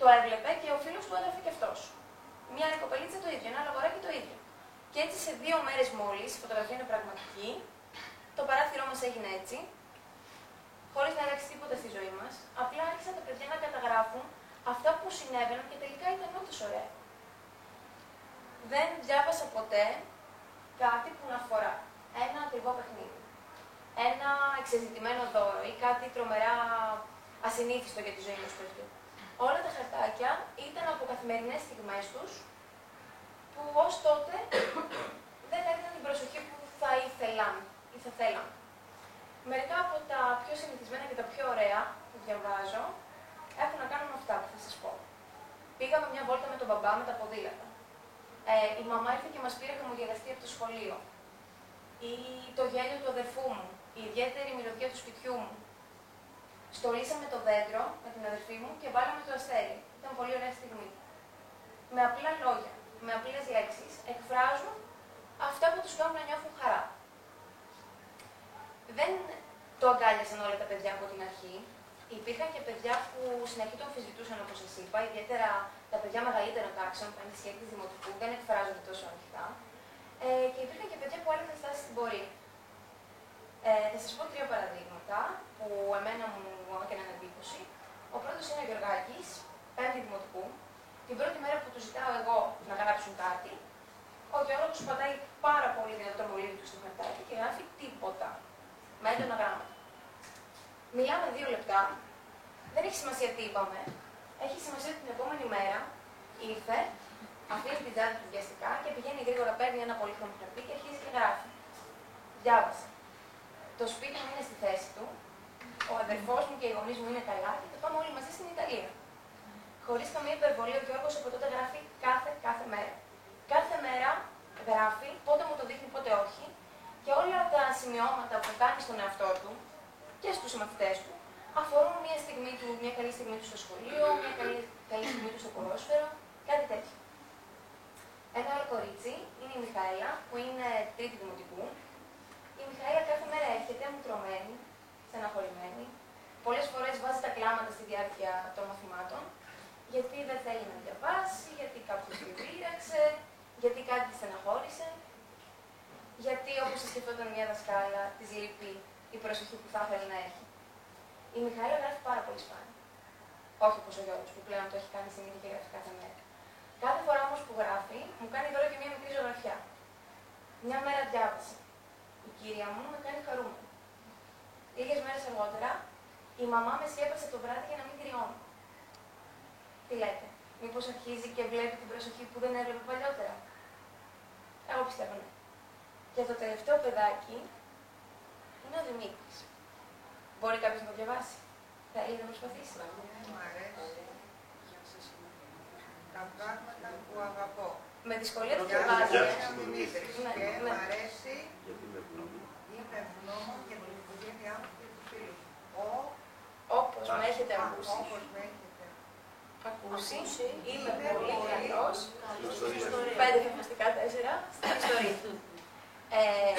Το έβλεπε και ο φίλος του έγραφε και αυτός. Μια άλλη κοπελίτσα το ίδιο, ένα άλλο αγοράκι το ίδιο. Και έτσι σε δύο μέρες μόλις, η φωτογραφία είναι πραγματική, το παράθυρό μας έγινε έτσι, χωρίς να αλλάξει τίποτα στη ζωή μας. Απλά άρχισαν τα παιδιά να καταγράφουν αυτά που συνέβαιναν και τελικά ήταν όντως ωραία. Δεν διάβασα ποτέ κάτι που να αφορά ένα ακριβό παιχνίδι, ένα εξεζητημένο δώρο ή κάτι τρομερά ασυνήθιστο για τη ζωή ενός παιδιού. Όλα τα χαρτάκια ήταν από καθημερινές στιγμές τους που ως τότε δεν έδιναν την προσοχή που θα ήθελαν ή θα θέλαν. Μερικά από τα πιο συνηθισμένα και τα πιο ωραία που διαβάζω έχουν να κάνουν με αυτά που θα σας πω. Πήγαμε μια βόλτα με τον μπαμπά με τα ποδήλατα. Ε, η μαμά ήρθε και μας πήρε χαμογελαστή από το σχολείο. Ή το γέλιο του αδερφού μου. Η ιδιαίτερη μυρωδιά του σπιτιού μου. Στολίσαμε το δέντρο με την αδερφή μου και βάλαμε το αστέρι. Ήταν πολύ ωραία στιγμή. Με απλά λόγια, με απλές λέξεις, εκφράζουν αυτά που τους κάνουν να νιώθουν χαρά. Δεν το αγκάλιασαν όλα τα παιδιά από την αρχή. Υπήρχαν και παιδιά που στην αρχή το αμφισβητούσαν, όπως σας είπα, ιδιαίτερα τα παιδιά μεγαλύτερων τάξεων, που είναι της δημοτικού, δεν εκφράζονται τόσο ανοιχτά. Ε, και υπήρχαν και παιδιά που έλεγαν στάση στην πορεία. Ε, θα σας πω τρία παραδείγματα που εμένα μου έκαναν εντύπωση. Ο πρώτος είναι ο Γεωργάκης, πέμπτη δημοτικού. Την πρώτη μέρα που του ζητάω εγώ να γράψουν κάτι, ο Γιώργος πατάει πάρα πολύ δυνατό το μολύβι του στο χαρτάκι και γράφει τίποτα. Με έντονα γράμματα. Μιλάμε δύο λεπτά. Δεν έχει σημασία τι είπαμε. Έχει σημασία ότι την επόμενη μέρα ήρθε, αφήνει την τσάντα του βιαστικά και πηγαίνει γρήγορα, παίρνει ένα πολύχρωμο χαρτί και αρχίζει και γράφει. Διάβασε. Το σπίτι μου είναι στη θέση του, ο αδερφός μου και οι γονείς μου είναι καλά και θα πάμε όλοι μαζί στην Ιταλία. Χωρίς καμία υπερβολή, ο Γιώργος από τότε γράφει κάθε, κάθε μέρα. Κάθε μέρα γράφει, πότε μου το δείχνει, πότε όχι, και όλα τα σημειώματα που κάνει στον εαυτό του και στους μαθητές του αφορούν μια, στιγμή του, μια καλή στιγμή του στο σχολείο, μια καλή, καλή στιγμή του στο ποδόσφαιρο, κάτι τέτοιο. Ένα άλλο κορίτσι είναι η Μιχαέλα, που είναι τρίτη δημοτικού. Η Μιχαέλα κάθε μέρα έρχεται τρομένη, στεναχωρημένη. Πολλές φορές βάζει τα κλάματα στη διάρκεια των μαθημάτων, γιατί δεν θέλει να διαβάσει, γιατί κάποιος την πείραξε, γιατί κάτι τη στεναχώρησε, γιατί όπως σκεφτόταν μια δασκάλα, της λείπει η προσοχή που θα ήθελε να έχει. Η Μιχαήλα γράφει πάρα πολύ σπάνια. Όχι όπως ο Γιώργος που πλέον το έχει κάνει συνήθεια και γράφει κάθε μέρα. Κάθε φορά όμως που γράφει, μου κάνει δώρο και μια μικρή ζωγραφιά. Μια μέρα διάβασε. Η κυρία μου με κάνει χαρούμενη. Λίγες μέρες αργότερα, η μαμά με σκέπασε το βράδυ για να μην κρυώνω. Τι λέτε, Μήπως αρχίζει και βλέπει την προσοχή που δεν έβλεπε παλιότερα; Εγώ πιστεύω ναι. Και το τελευταίο παιδάκι είναι ο Δημήτρης. Μπορεί κάποιος να το διαβάσει. Θέλει να προσπαθήσει. Μου αρέσει τα πράγματα που αγαπώ. Με δυσκολία το διαβάζει. Ναι, και μου ναι. αρέσει είμαι ευγνώμων για την οικογένειά μου και τους φίλους μου. Ο, όπως με έχετε ακούσει. Όπως με έχετε ακούσει. Είμαι πολύ καλός. Πέντε φανταστικά τέσσερα στην ιστορία. Ε,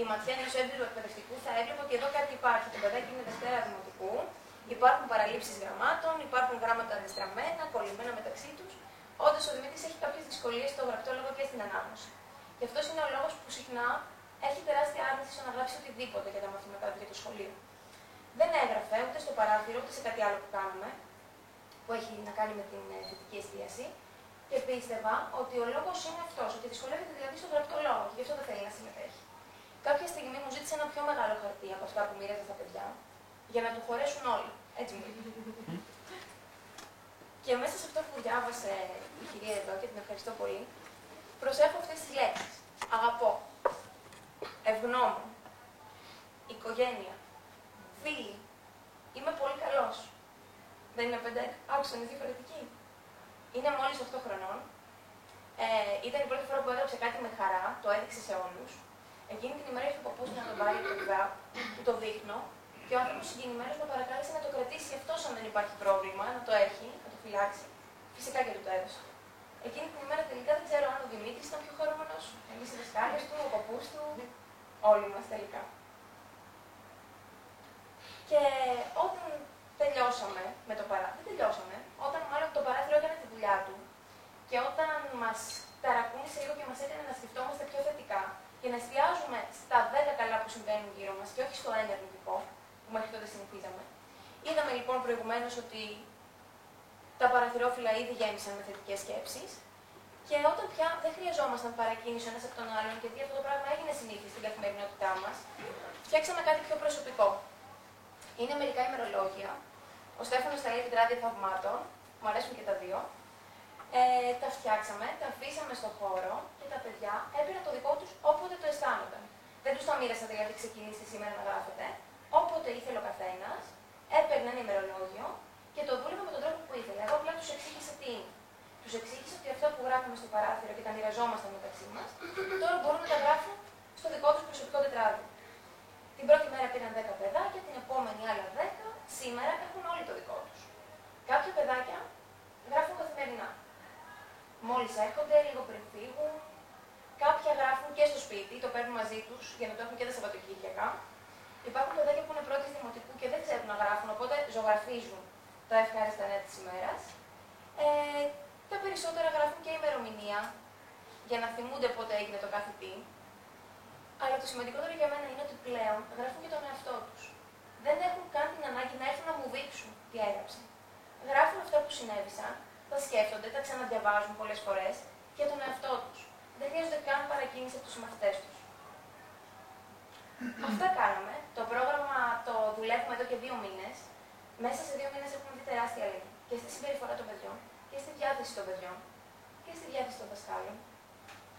η ματιά ενός έμπειρου εκπαιδευτικού θα έβλεπε ότι εδώ κάτι υπάρχει. Το παιδάκι είναι Δευτέρα Δημοτικού, υπάρχουν παραλήψεις γραμμάτων, υπάρχουν γράμματα αντιστραμμένα, κολλημένα μεταξύ τους. Όντως ο Δημήτρης έχει κάποιες δυσκολίες στο γραπτόλογο και στην ανάγνωση. Και αυτός είναι ο λόγος που συχνά έχει τεράστια άρνηση στο να γράψει οτιδήποτε για τα μαθήματά του για το σχολείο. Δεν έγραφε ούτε στο παράθυρο ούτε σε κάτι άλλο που κάνουμε, που έχει να κάνει με την ε, θετική εστίαση, πίστευα ότι ο λόγος είναι αυτός, ότι δυσκολεύεται δηλαδή στον γραπτό λόγο και γι' αυτό δεν θέλει να συμμετέχει. Κάποια στιγμή μου ζήτησε ένα πιο μεγάλο χαρτί από αυτά που μοίραζα στα παιδιά, για να του χωρέσουν όλοι. Έτσι μου είπε. Και μέσα σε αυτό που διάβασε η κυρία εδώ και την ευχαριστώ πολύ, προσέχω αυτές τις λέξεις. Αγαπώ, ευγνώμων, οικογένεια, φίλοι, είμαι πολύ καλός. Δεν είναι πέντε, άκουσα, είναι διαφορετική. Είναι μόλις 8 χρονών. Ε, ήταν η πρώτη φορά που έγραψε κάτι με χαρά, το έδειξε σε όλους. Εκείνη την ημέρα ήρθε ο παππούς να τον πάρει το κβά, του το δείχνω και ο άνθρωπος συγκινημένος με παρακάλεσε να το κρατήσει αυτό αν δεν υπάρχει πρόβλημα, να το έχει, να το φυλάξει. Φυσικά και του το έδωσα. Εκείνη την ημέρα τελικά δεν ξέρω αν ο Δημήτρης ήταν πιο χαρούμενος, εμείς οι δασκάλε του, ο παππούς του, όλοι μας τελικά. Και όταν τελειώσαμε με το παράθυρο, δεν τελειώσαμε, όταν μάλλον το παράθυρο έκανε τη δουλειά του και όταν μας ταρακούνησε λίγο και μας έκανε να σκεφτόμαστε πιο θετικά και να εστιάζουμε στα 10 καλά που συμβαίνουν γύρω μας και όχι στο ένα αρνητικό, που μέχρι τότε συνηθίζαμε. Είδαμε λοιπόν προηγουμένως ότι τα παραθυρόφυλλα ήδη γέμισαν με θετικές σκέψεις. Και όταν πια δεν χρειαζόμασταν παρακίνηση ένας από τον άλλον, γιατί αυτό το πράγμα έγινε συνήθεια στην καθημερινότητά μας, φτιάξαμε κάτι πιο προσωπικό. Είναι μερικά ημερολόγια. Ο Στέφανος τα λέει τετράδια θαυμάτων, μου αρέσουν και τα δύο. Ε, τα φτιάξαμε, τα αφήσαμε στον χώρο και τα παιδιά έπαιρναν το δικό τους όποτε το αισθάνονταν. Δεν τους τα μοίρασα δηλαδή ξεκινήσει σήμερα να γράφετε. Όποτε ήθελε ο καθένας, έπαιρνε ένα ημερολόγιο και το δούλευε με τον τρόπο που ήθελε. Εγώ απλά τους εξήγησα τι είναι. Τους εξήγησα ότι αυτά που γράφουμε στο παράθυρο και τα μοιραζόμασταν μεταξύ μας, τώρα μπορούν να τα γράφουν στο δικό τους προσωπικό τετράδιο. Την πρώτη μέρα πήραν 10 παιδάκια, την επόμενη άλλα 10, σήμερα έχουν όλοι το δικό τους. Κάποια παιδάκια γράφουν καθημερινά. Μόλις έρχονται, λίγο πριν φύγουν. Κάποια γράφουν και στο σπίτι, το παίρνουν μαζί τους για να το έχουν και τα Σαββατοκύριακα. Υπάρχουν παιδάκια που είναι πρώτη δημοτικού και δεν ξέρουν να γράφουν, οπότε ζωγραφίζουν τα ευχάριστα νέα της ημέρας. Ε, τα περισσότερα γράφουν και ημερομηνία για να θυμούνται πότε έγινε το κάθε τι. Αλλά το σημαντικότερο για μένα είναι ότι πλέον γράφουν και τον εαυτό τους. Δεν έχουν καν την ανάγκη να έρθουν να μου δείξουν τι έγραψαν. Γράφουν αυτά που συνέβησαν, τα σκέφτονται, τα ξαναδιαβάζουν πολλές φορές για τον εαυτό τους. Δεν χρειάζονται καν παρακίνηση από τους συμμαθητέ τους. Αυτά κάναμε. Το πρόγραμμα το δουλεύουμε εδώ και δύο μήνες. Μέσα σε δύο μήνες έχουμε δει τεράστια αλλαγή και στη συμπεριφορά των παιδιών και στη διάθεση των παιδιών και στη διάθεση των δασκάλων.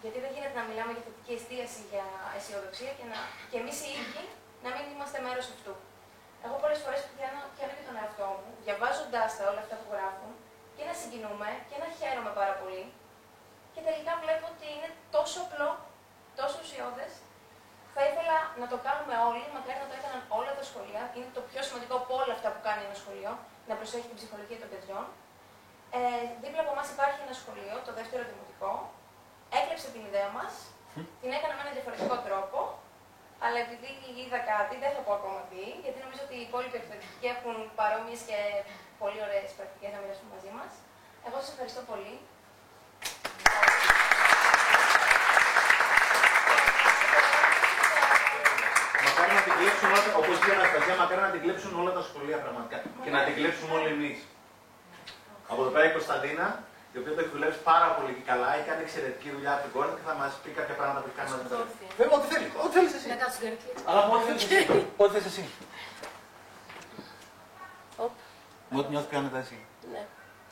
Γιατί δεν γίνεται να μιλάμε για θετική εστίαση, για αισιοδοξία και, να... και εμείς οι ίδιοι να μην είμαστε μέρος αυτού. Εγώ πολλές φορές πιάνω, πιάνω και τον εαυτό μου, διαβάζοντά τα όλα αυτά που γράφουν και να συγκινούμε και να χαίρομαι πάρα πολύ. Και τελικά βλέπω ότι είναι τόσο απλό, τόσο ουσιώδες. Θα ήθελα να το κάνουμε όλοι, μακάρι να το έκαναν όλα τα σχολεία. Είναι το πιο σημαντικό από όλα αυτά που κάνει ένα σχολείο, να προσέχει την ψυχολογία των παιδιών. Ε, δίπλα από εμάς υπάρχει ένα σχολείο, το δεύτερο δημοτικό. Έκλεψε την ιδέα μας, την έκανα με έναν διαφορετικό τρόπο, αλλά επειδή είδα κάτι, δεν θα πω ακόμα τι, γιατί νομίζω ότι οι υπόλοιποι εκπαιδευτικοί έχουν παρόμοιες και πολύ ωραίες πρακτικές να μοιραστούν μαζί μας. Εγώ σας ευχαριστώ πολύ. Μακάρι να την κλέψουν όλα, όπως είπε η Αναστασία, μακάρι να την κλέψουν όλα τα σχολεία πραγματικά. Και να την κλέψουμε όλοι εμείς. Από εδώ πέρα η Κωνσταντίνα, η οποία το έχει δουλέψει πάρα πολύ καλά, έχει κάνει εξαιρετική δουλειά από την κόρη και θα μας πει κάποια πράγματα που έχει κάνει μαζί μας. Βέβαια, ό,τι θέλεις. Ό,τι θέλεις εσύ. Αλλά ό,τι θέλεις εσύ. Ό,τι θέλει εσύ. Ό,τι νιώθει πιο άνετα εσύ; Ναι,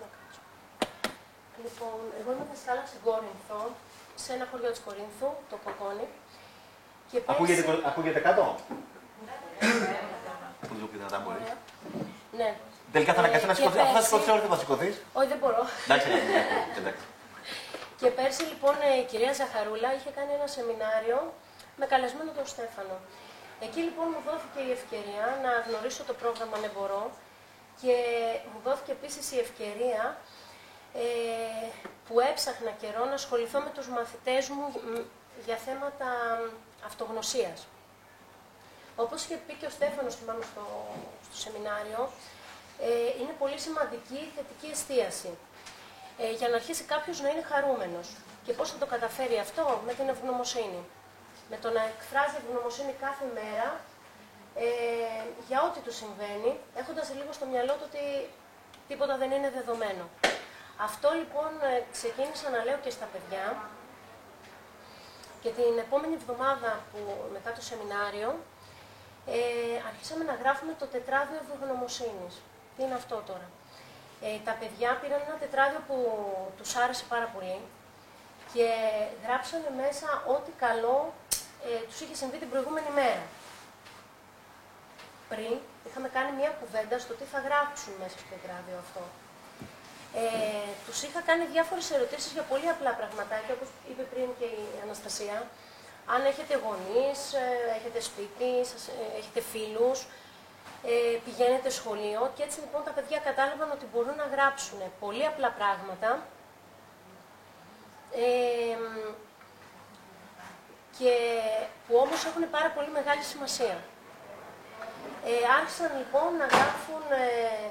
να κάτσω. Λοιπόν, εγώ είμαι δασκάλα στην Κόρινθο, σε ένα χωριό της Κορίνθου, το Κοκόνι. Και πέρσι... Ακούγεται, ακούγεται κάτω; Πού το πει δυνατά μπορείς. Ναι. Τελικά θα αναγκαστείς να Και σηκωθείς. Αφού θα πέρσι- σηκωθεί όρθιο, θα σηκωθείς. Όχι, δεν μπορώ. Εντάξει, εντάξει. Και πέρσι λοιπόν η κυρία Ζαχαρούλα είχε κάνει ένα σεμινάριο με καλεσμένο τον Στέφανο. Εκεί λοιπόν μου δόθηκε η ευκαιρία να γνωρίσω το πρόγραμμα Ναι Μπορώ και μου δόθηκε επίσης η ευκαιρία ε, που έψαχνα καιρό να ασχοληθώ με τους μαθητές μου μ, για θέματα μ, αυτογνωσίας. Όπως είχε πει και ο Στέφανος, θυμάμαι στο, στο σεμινάριο, ε, είναι πολύ σημαντική η θετική εστίαση ε, για να αρχίσει κάποιος να είναι χαρούμενος. Και πώς θα το καταφέρει αυτό; Με την ευγνωμοσύνη. Με το να εκφράζει ευγνωμοσύνη κάθε μέρα ε, για ό,τι του συμβαίνει, έχοντας λίγο στο μυαλό του ότι τίποτα δεν είναι δεδομένο. Αυτό λοιπόν ε, ξεκίνησα να λέω και στα παιδιά και την επόμενη εβδομάδα που μετά το σεμινάριο ε, αρχίσαμε να γράφουμε το τετράδιο ευγνωμοσύνης. Τι είναι αυτό τώρα; Ε, τα παιδιά πήραν ένα τετράδιο που τους άρεσε πάρα πολύ και γράψανε μέσα ό,τι καλό ε, τους είχε συμβεί την προηγούμενη μέρα. Πριν είχαμε κάνει μια κουβέντα στο τι θα γράψουν μέσα στο τετράδιο αυτό. Ε, τους είχα κάνει διάφορες ερωτήσεις για πολύ απλά πραγματάκια, όπως είπε πριν και η Αναστασία. Αν έχετε γονείς, ε, έχετε σπίτι, σας, ε, έχετε φίλους, ε, πηγαίνετε σχολείο και έτσι λοιπόν τα παιδιά κατάλαβαν ότι μπορούν να γράψουν πολύ απλά πράγματα ε, και που όμως έχουν πάρα πολύ μεγάλη σημασία. Ε, άρχισαν λοιπόν να γράφουν, ε,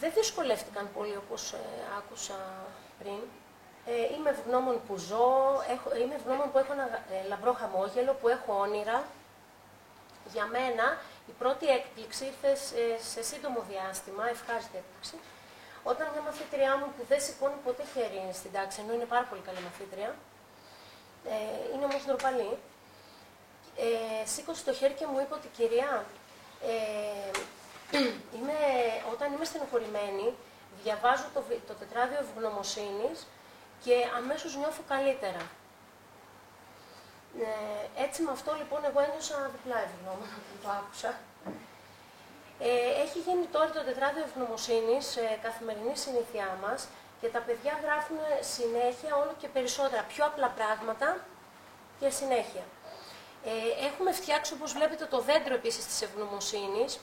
δεν δυσκολεύτηκαν πολύ όπως ε, άκουσα πριν. Ε, είμαι ευγνώμων που ζω, έχω, είμαι ευγνώμων που έχω ένα ε, λαμπρό χαμόγελο, που έχω όνειρα. Για μένα η πρώτη έκπληξη ήρθε σε, σύντομο διάστημα, ευχάριστη έκπληξη, όταν μια μαθήτριά μου που δεν σηκώνει ποτέ χέρι στην τάξη, ενώ είναι πάρα πολύ καλή μαθήτρια, ε, είναι όμως ντροπαλή, ε, σήκωσε το χέρι και μου είπε ότι κυρία, ε, είμαι, όταν είμαι στενοχωρημένη, διαβάζω το, το τετράδιο ευγνωμοσύνης και αμέσως νιώθω καλύτερα. Ε, έτσι με αυτό λοιπόν εγώ ένιωσα διπλά ευγνώμονα που το άκουσα. Ε, έχει γίνει τώρα το τετράδιο ευγνωμοσύνης, ε, καθημερινή συνήθειά μας και τα παιδιά γράφουν συνέχεια όλο και περισσότερα, πιο απλά πράγματα και συνέχεια. Ε, έχουμε φτιάξει, όπως βλέπετε, το δέντρο επίσης της ευγνωμοσύνης,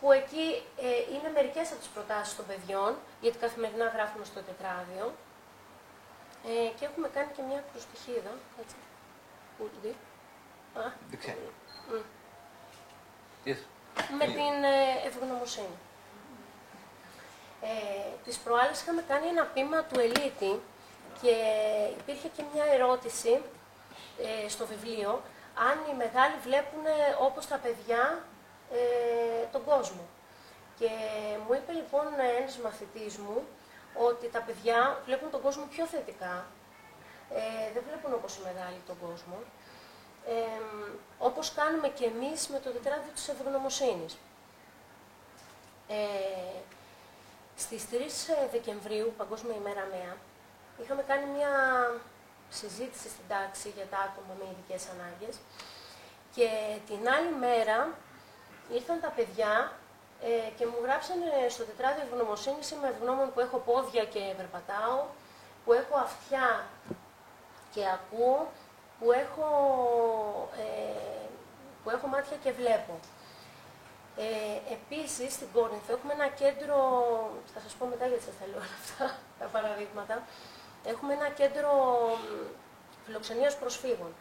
που εκεί ε, είναι μερικές από τις προτάσεις των παιδιών, γιατί καθημερινά γράφουμε στο τετράδιο. Ε, και έχουμε κάνει και μια προστιχίδα, έτσι. Πού δει. Δεν ξέρω. Με την ε, ευγνωμοσύνη. Ε, τις προάλλες είχαμε κάνει ένα πείμα του Ελίτη και υπήρχε και μια ερώτηση ε, στο βιβλίο αν οι μεγάλοι βλέπουν όπως τα παιδιά ε, τον κόσμο. Και μου είπε λοιπόν ένας μαθητής μου ότι τα παιδιά βλέπουν τον κόσμο πιο θετικά, ε, δεν βλέπουν όπως οι μεγάλοι τον κόσμο, ε, όπως κάνουμε και εμείς με το τετράδιο της ευγνωμοσύνης. Ε, στις 3 Δεκεμβρίου, Παγκόσμια ημέρα ΜΕΑ, είχαμε κάνει μια συζήτηση στην τάξη για τα άτομα με ειδικές ανάγκες και την άλλη μέρα ήρθαν τα παιδιά ε, και μου γράψανε στο τετράδιο ευγνωμοσύνης είμαι ευγνώμων που έχω πόδια και περπατάω, που έχω αυτιά και ακούω, που έχω, ε, που έχω μάτια και βλέπω. Ε, επίσης, στην Κόρινθο έχουμε ένα κέντρο, θα σας πω μετά γιατί σας θέλω όλα αυτά τα παραδείγματα, έχουμε ένα κέντρο φιλοξενίας προσφύγων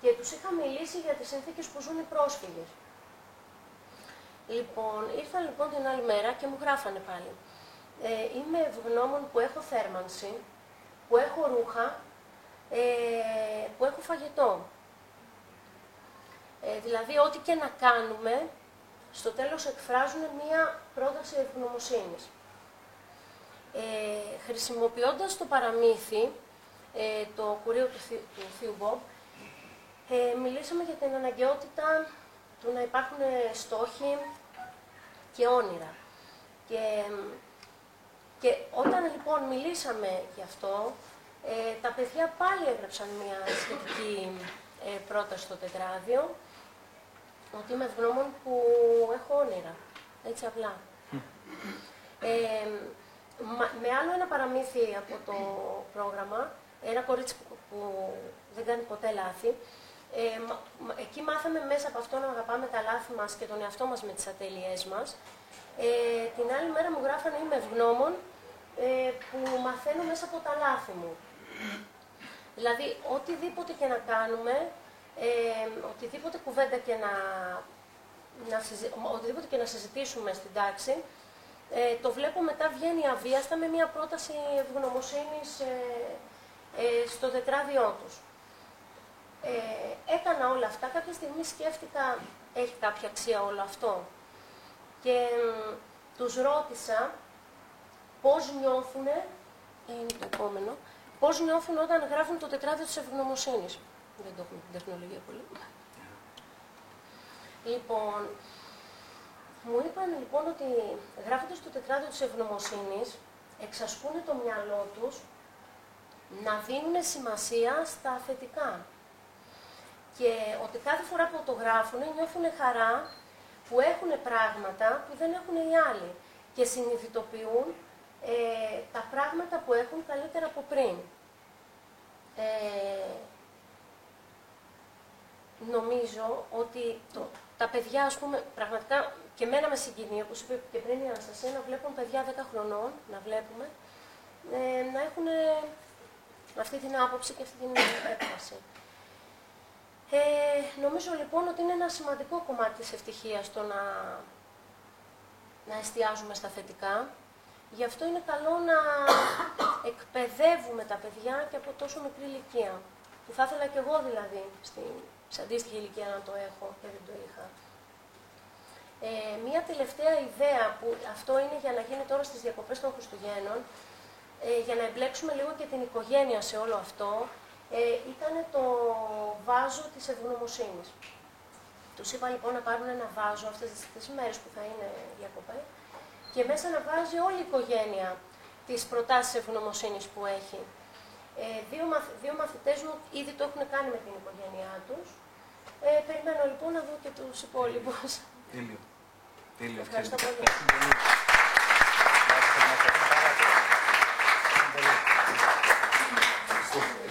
και τους είχα μιλήσει για τις συνθήκες που ζουν οι πρόσφυγες. Λοιπόν, ήρθαν λοιπόν την άλλη μέρα και μου γράφανε πάλι. Ε, είμαι ευγνώμων που έχω θέρμανση, που έχω ρούχα, ε, που έχω φαγητό. Ε, δηλαδή, ό,τι και να κάνουμε, στο τέλος εκφράζουν μία πρόταση ευγνωμοσύνης. Ε, χρησιμοποιώντας το παραμύθι, ε, το κουρίο του, του Θείου Μπομπ, ε, μιλήσαμε για την αναγκαιότητα του να υπάρχουν στόχοι και όνειρα. Και, και όταν λοιπόν μιλήσαμε γι' αυτό, ε, τα παιδιά πάλι έγραψαν μια σχετική ε, πρόταση στο τετράδιο, ότι είμαι ευγνώμων που έχω όνειρα. Έτσι απλά. Ε, με άλλο ένα παραμύθι από το πρόγραμμα, ένα κορίτσι που, δεν κάνει ποτέ λάθη, ε, εκεί μάθαμε μέσα από αυτό να αγαπάμε τα λάθη μας και τον εαυτό μας με τις ατέλειές μας. Ε, την άλλη μέρα μου γράφανε είμαι ευγνώμων ε, που μαθαίνω μέσα από τα λάθη μου. Δηλαδή, οτιδήποτε και να κάνουμε, ε, οτιδήποτε κουβέντα και να, να οτιδήποτε και να συζητήσουμε στην τάξη, ε, το βλέπω μετά βγαίνει αβίαστα με μια πρόταση ευγνωμοσύνης ε, ε, στο τετράδιό τους. Ε, έκανα όλα αυτά, κάποια στιγμή σκέφτηκα, έχει κάποια αξία όλο αυτό; Και τους ρώτησα πώς νιώθουν, είναι το επόμενο, πώς νιώθουν όταν γράφουν το τετράδιο της ευγνωμοσύνης. Δεν το έχουμε την τεχνολογία πολύ. Λοιπόν, μου είπαν λοιπόν ότι γράφοντας το τετράδιο της ευγνωμοσύνης, εξασκούν το μυαλό τους να δίνουν σημασία στα θετικά. Και ότι κάθε φορά που το γράφουν νιώθουν χαρά που έχουν πράγματα που δεν έχουν οι άλλοι και συνειδητοποιούν ε, τα πράγματα που έχουν καλύτερα από πριν. Ε, νομίζω ότι το, τα παιδιά, ας πούμε, πραγματικά και μένα με συγκινεί, όπως είπε και πριν η Αναστασία, να βλέπουν παιδιά 10 χρονών, να βλέπουμε, ε, να έχουν αυτή την άποψη και αυτή την έκφραση. Ε, νομίζω λοιπόν ότι είναι ένα σημαντικό κομμάτι της ευτυχίας το να, να εστιάζουμε στα θετικά. Γι' αυτό είναι καλό να εκπαιδεύουμε τα παιδιά και από τόσο μικρή ηλικία. Που θα ήθελα και εγώ δηλαδή, στην, σε αντίστοιχη ηλικία να το έχω και δεν το είχα. Ε, μία τελευταία ιδέα που αυτό είναι για να γίνει τώρα στις διακοπές των Χριστουγέννων, ε, για να εμπλέξουμε λίγο και την οικογένεια σε όλο αυτό, ε, ήταν το βάζο της ευγνωμοσύνης. Τους είπα λοιπόν να πάρουν ένα βάζο αυτές τις μέρες που θα είναι διακοπέ και μέσα να βάζει όλη η οικογένεια τις προτάσεις ευγνωμοσύνης που έχει. Ε, δύο, μαθ, δύο μαθητές μου ήδη το έχουν κάνει με την οικογένειά τους. Ε, περιμένω λοιπόν να δω και τους υπόλοιπους. Τέλειο. Τέλειο. Ευχαριστώ πολύ.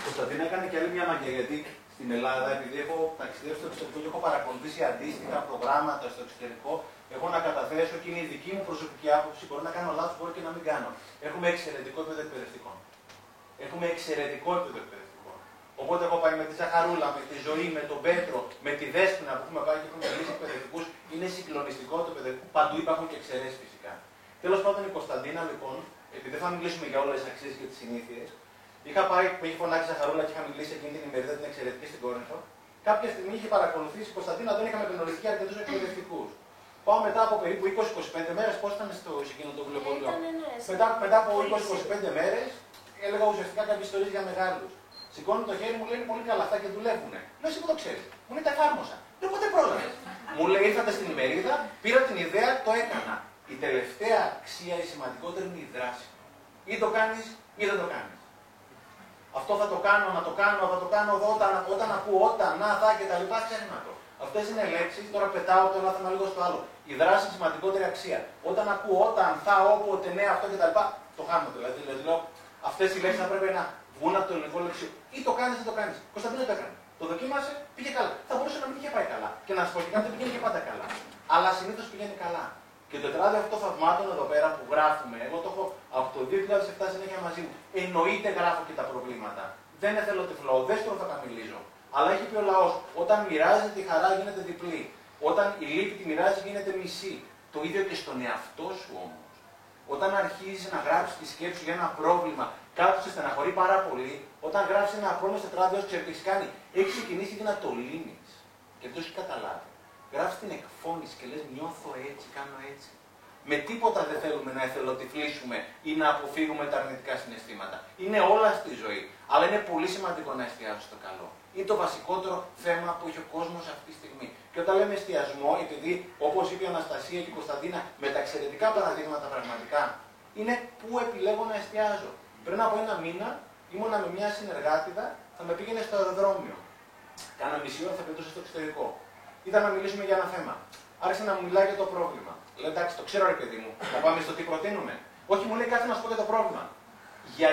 Κωνσταντίνα έκανε και άλλη μια μαγεία γιατί στην Ελλάδα, επειδή έχω ταξιδέψει στο εξωτερικό και έχω παρακολουθήσει αντίστοιχα προγράμματα στο εξωτερικό, έχω να καταθέσω και είναι η δική μου προσωπική άποψη. Μπορεί να κάνω λάθος, μπορεί και να μην κάνω. Έχουμε εξαιρετικό επίπεδο εκπαιδευτικών. Έχουμε εξαιρετικό επίπεδο εκπαιδευτικών. Οπότε έχω πάει με τη Ζαχαρούλα, με τη Ζωή, με τον Πέτρο, με τη Δέσποινα που έχουμε πάει και έχουμε μιλήσει εκπαιδευτικού. Είναι συγκλονιστικό το εκπαιδευτικό. Παντού υπάρχουν και εξαιρέσεις φυσικά. Τέλος πάντων η Κωνσταντίνα λοιπόν, επειδή δεν θα μιλήσουμε για όλες τις αξίες και τις συνήθειες, Είχα πάει, που είχε φωνάξει Ζαχαρούλα και είχα μιλήσει εκείνη την ημερίδα την εξαιρετική στην Κόρινθο. Κάποια στιγμή είχε παρακολουθήσει η Κωνσταντίνα, δεν είχαμε γνωριστεί αρκετούς εκπαιδευτικούς. Πάω μετά από περίπου 20-25 μέρες, πώς ήταν στο εκείνο το βιβλιοπωλείο. Ναι, Μετά, μετά από 20-25 μέρες έλεγα ουσιαστικά κάποιες ιστορίες για μεγάλους. Σηκώνει το χέρι μου, λέει πολύ καλά αυτά και δουλεύουν. Λέω εσύ που το ξέρεις. Μου λέει τα εφάρμοσα. Λέω ποτέ πρόλαβε. μου λέει ήρθατε στην ημερίδα, πήρα την ιδέα, το έκανα. Η τελευταία αξία, η σημαντικότερη είναι η δράση. Ή το κάνεις ή δεν το κάνεις. Αυτό θα το κάνω, να το κάνω, θα το κάνω εδώ, όταν, όταν ακούω όταν, να, θα και τα λοιπά, ξέχνα το. Αυτές είναι λέξεις, τώρα πετάω το ένα θέμα λίγο στο άλλο. Η δράση είναι σημαντικότερη αξία. Όταν ακούω όταν, θα, όποτε, ναι, αυτό και τα λοιπά, το χάνω δηλαδή. Δηλαδή λέω, αυτές οι λέξεις θα πρέπει να βγουν από το ελληνικό λεξικό. Ή το κάνεις ή το κάνεις. Κωνσταντίνο το έκανε. Το δοκίμασε, πήγε καλά. Θα μπορούσε να μην είχε πάει καλά. Και να σου πω και κάτι πηγαίνει και πάντα καλά. Αλλά συνήθως πηγαίνει καλά. Και το τετράδιο αυτό θαυμάτων εδώ πέρα που γράφουμε, εγώ το έχω από το 2007 συνέχεια μαζί μου. Εννοείται γράφω και τα προβλήματα. Δεν θέλω τυφλό, δεν στο θα τα μιλήσω. Αλλά έχει πει ο λαός, όταν μοιράζεται τη χαρά γίνεται διπλή. Όταν η λύπη τη μοιράζει γίνεται μισή. Το ίδιο και στον εαυτό σου όμως. Όταν αρχίζεις να γράψεις τη σκέψη για ένα πρόβλημα, κάποιος σε στεναχωρεί πάρα πολύ, όταν γράφεις ένα πρόβλημα στο τετράδιο, ξέρει τι έχεις κάνει. Έχεις ξεκινήσει και να το λύνει. Και δεν το έχεις καταλάβει. Γράφεις την εκφώνηση και λες: Νιώθω έτσι, κάνω έτσι. Με τίποτα δεν θέλουμε να εθελοτυφλήσουμε ή να αποφύγουμε τα αρνητικά συναισθήματα. Είναι όλα στη ζωή. Αλλά είναι πολύ σημαντικό να εστιάσω στο καλό. Είναι το βασικότερο θέμα που έχει ο κόσμος αυτή τη στιγμή. Και όταν λέμε εστιασμό, επειδή όπως είπε η Αναστασία και η Κωνσταντίνα, με τα εξαιρετικά παραδείγματα πραγματικά, είναι πού επιλέγω να εστιάζω. Πριν από ένα μήνα ήμουνα με μια συνεργάτηδα, θα με πήγαινε στο αεροδρόμιο. Κάνα μισή ώρα θα πετούσα στο εξωτερικό. Ήταν να μιλήσουμε για ένα θέμα. Άρχισε να μου μιλάει για το πρόβλημα. Λέω εντάξει, το ξέρω ρε παιδί μου, να πάμε στο τι προτείνουμε. Όχι, μου λέει κάτι να σου πω για το πρόβλημα. Για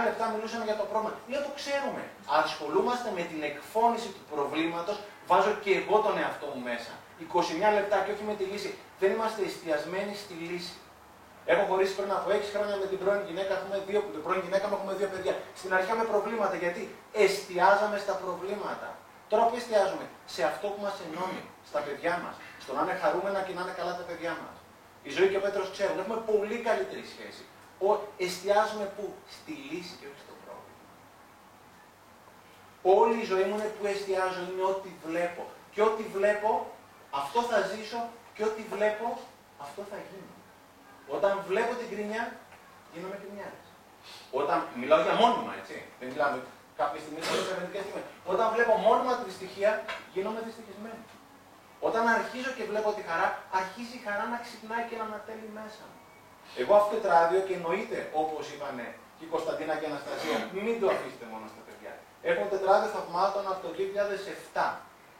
29 λεπτά μιλούσαμε για το πρόβλημα. Λέω το ξέρουμε. Ασχολούμαστε με την εκφώνηση του προβλήματος, βάζω και εγώ τον εαυτό μου μέσα. 29 λεπτά και όχι με τη λύση. Δεν είμαστε εστιασμένοι στη λύση. Έχω χωρίσει πριν από 6 χρόνια με την πρώην γυναίκα, έχουμε δύο, την πρώην γυναίκα μου έχουμε δύο παιδιά. Στην αρχή είχαμε προβλήματα γιατί εστιάζαμε στα προβλήματα. Τώρα που εστιάζουμε σε αυτό που μας ενώνει, στα παιδιά μας, στο να είναι χαρούμενα και να είναι καλά τα παιδιά μας. Η ζωή και ο Πέτρος ξέρουν, έχουμε πολύ καλύτερη σχέση. Ο, εστιάζουμε που, στη λύση και όχι στο πρόβλημα. Όλη η ζωή μου είναι που εστιάζω, είναι ό,τι βλέπω. Και ό,τι βλέπω, αυτό θα ζήσω και ό,τι βλέπω, αυτό θα γίνει. Όταν βλέπω την κρίνια, γίνομαι κρυμιάρης. Όταν μιλάω για μόνιμα, έτσι. Δεν μιλάμε κάποια στιγμή σε επενδυτικέ στιγμές. Όταν βλέπω μόνιμα τη στοιχεία, γίνομαι δυστυχισμένο. Όταν αρχίζω και βλέπω τη χαρά, αρχίζει η χαρά να ξυπνάει και να ανατέλει μέσα μου. Εγώ αυτό το τετράδιο και εννοείται, όπως είπανε και η Κωνσταντίνα και η Αναστασία, μην το αφήσετε μόνο στα παιδιά. Έχω τετράδιο θαυμάτων από το 2007.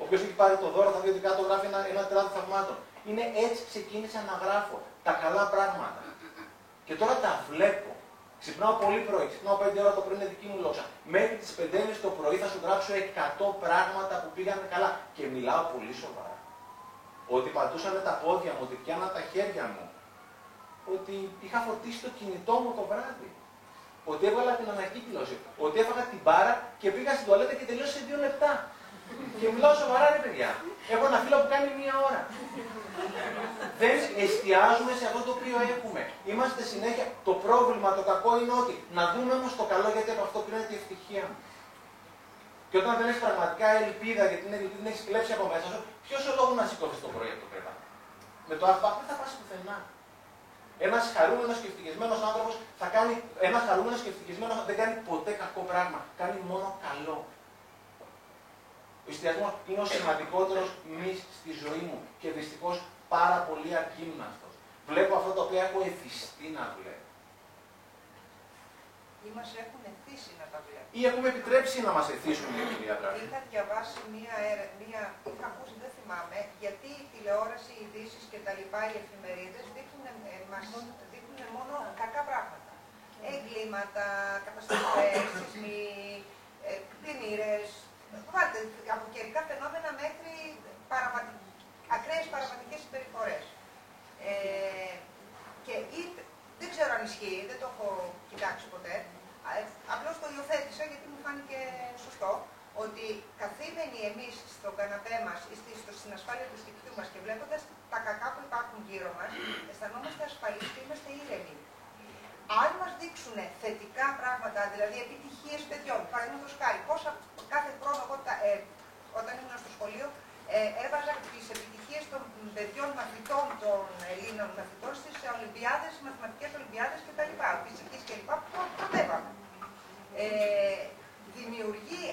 Όποιο έχει πάρει το δώρο θα δει ότι κάτω γράφει ένα, ένα τετράδιο θαυμάτων. Είναι έτσι ξεκίνησα να γράφω τα καλά πράγματα. Και τώρα τα βλέπω. Ξυπνάω πολύ πρωί, ξυπνάω 5 ώρα το πρωί, είναι δική μου λόγια. Μέχρι τις 5 το πρωί θα σου γράψω 100 πράγματα που πήγαν καλά. Και μιλάω πολύ σοβαρά. Ότι πατούσαν τα πόδια μου, ότι πιάνα τα χέρια μου. Ότι είχα φορτίσει το κινητό μου το βράδυ. Ότι έβαλα την ανακύκλωση. Ότι έφαγα την μπάρα και πήγα στην τουαλέτα και τελείωσε σε δύο λεπτά. Και μιλάω σοβαρά ρε παιδιά. Έχω ένα φίλο που κάνει μία ώρα. Δεν εστιάζουμε σε αυτό το οποίο έχουμε. Είμαστε συνέχεια. Το πρόβλημα, το κακό είναι ότι να δούμε όμως το καλό γιατί από αυτό κρίνεται η ευτυχία μου. Και όταν δεν έχεις πραγματικά ελπίδα γιατί την, την έχεις κλέψει από μέσα σου, ποιος ο λόγος να σηκώσει το πρωί από το κρεβάτι; Με το ΑΠΑ δεν θα πας πουθενά. Ένας χαρούμενος και ευτυχισμένος άνθρωπος θα κάνει. Ένας χαρούμενος και ευτυχισμένος δεν κάνει ποτέ κακό πράγμα. Κάνει μόνο καλό. Ο εστιασμό είναι ο σημαντικότερος μη στη ζωή μου και δυστυχώς πάρα πολύ ακίμναστο. Βλέπω αυτό το οποίο έχω εθιστεί να βλέπω. Ή μας έχουν εθίσει να τα βλέπουμε. Ή έχουμε επιτρέψει να μας εθίσουν οι πράγματα. Είχα διαβάσει μία, μία είχα ακούσει, δεν θυμάμαι, γιατί η τηλεόραση, οι ειδήσεις και τα λοιπά, οι εφημερίδες δείχνουν, ε, μας δείχνουν μόνο κακά πράγματα. Εγκλήματα, καταστροφές, σεισμοί, ε, πλημμύρες, Βάλτε από καιρικά φαινόμενα μέχρι παραβατικ... ακραίες παραβατικές συμπεριφορές. Ε, και ή, δεν ξέρω αν ισχύει, δεν το έχω κοιτάξει ποτέ, ε, απλώς το υιοθέτησα γιατί μου φάνηκε σωστό, ότι καθήμενοι εμείς στον καναπέ μας ή στην ασφάλεια του σπιτιού μας και βλέποντας τα κακά που υπάρχουν γύρω μας, αισθανόμαστε ασφαλείς και είμαστε ήρεμοι. Αν μας δείξουν θετικά πράγματα, δηλαδή επιτυχίες παιδιών, παραδείγματος χάρη, πόσα κάθε χρόνο εγώ, ε, όταν ήμουν στο σχολείο, ε, έβαζα τις επιτυχίες των παιδιών μαθητών των Ελλήνων μαθητών στις Ολυμπιάδες, μαθηματικές Ολυμπιάδες κτλ. Φυσικής κλπ. που προτεύαμε. Ε, δημιουργεί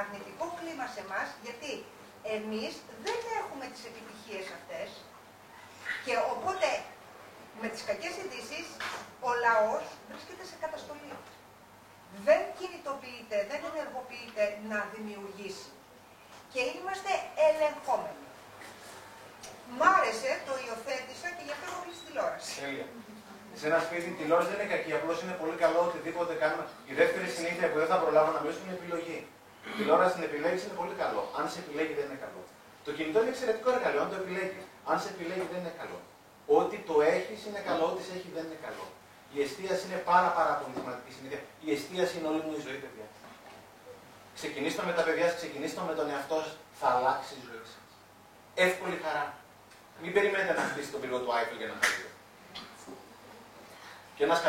αρνητικό κλίμα σε εμά γιατί εμείς δεν έχουμε τις επιτυχίες αυτές και οπότε με τις κακές ειδήσεις ο λαός βρίσκεται σε καταστολή. Δεν κινητοποιείται, δεν ενεργοποιείται να δημιουργήσει. Και είμαστε ελεγχόμενοι. Μ' άρεσε, το υιοθέτησα και γι' αυτό έχω κλείσει τηλεόραση. Σε ένα σπίτι η τηλεόραση δεν είναι κακή, απλώς είναι πολύ καλό οτιδήποτε κάνουμε. Η δεύτερη συνήθεια που δεν θα προλάβω να μιλήσω είναι επιλογή. Η τηλεόραση την επιλέγεις είναι πολύ καλό. Αν σε επιλέγει δεν είναι καλό. Το κινητό είναι εξαιρετικό εργαλείο, αν το επιλέγεις. Αν σε επιλέγει δεν είναι καλό. Ό,τι το έχεις είναι καλό, ό,τι σε έχει δεν είναι καλό. Η εστίαση είναι πάρα, πάρα πολύ σημαντική συνήθεια. Η εστίαση είναι όλη μου η ζωή, παιδιά. Ξεκινήστε με τα παιδιά σας, ξεκινήστε με τον εαυτό σας, θα αλλάξει η ζωή σας. Εύκολη χαρά. Μην περιμένετε να χτίσετε τον πύργο του Άιφελ για να χαρείτε. Και ένας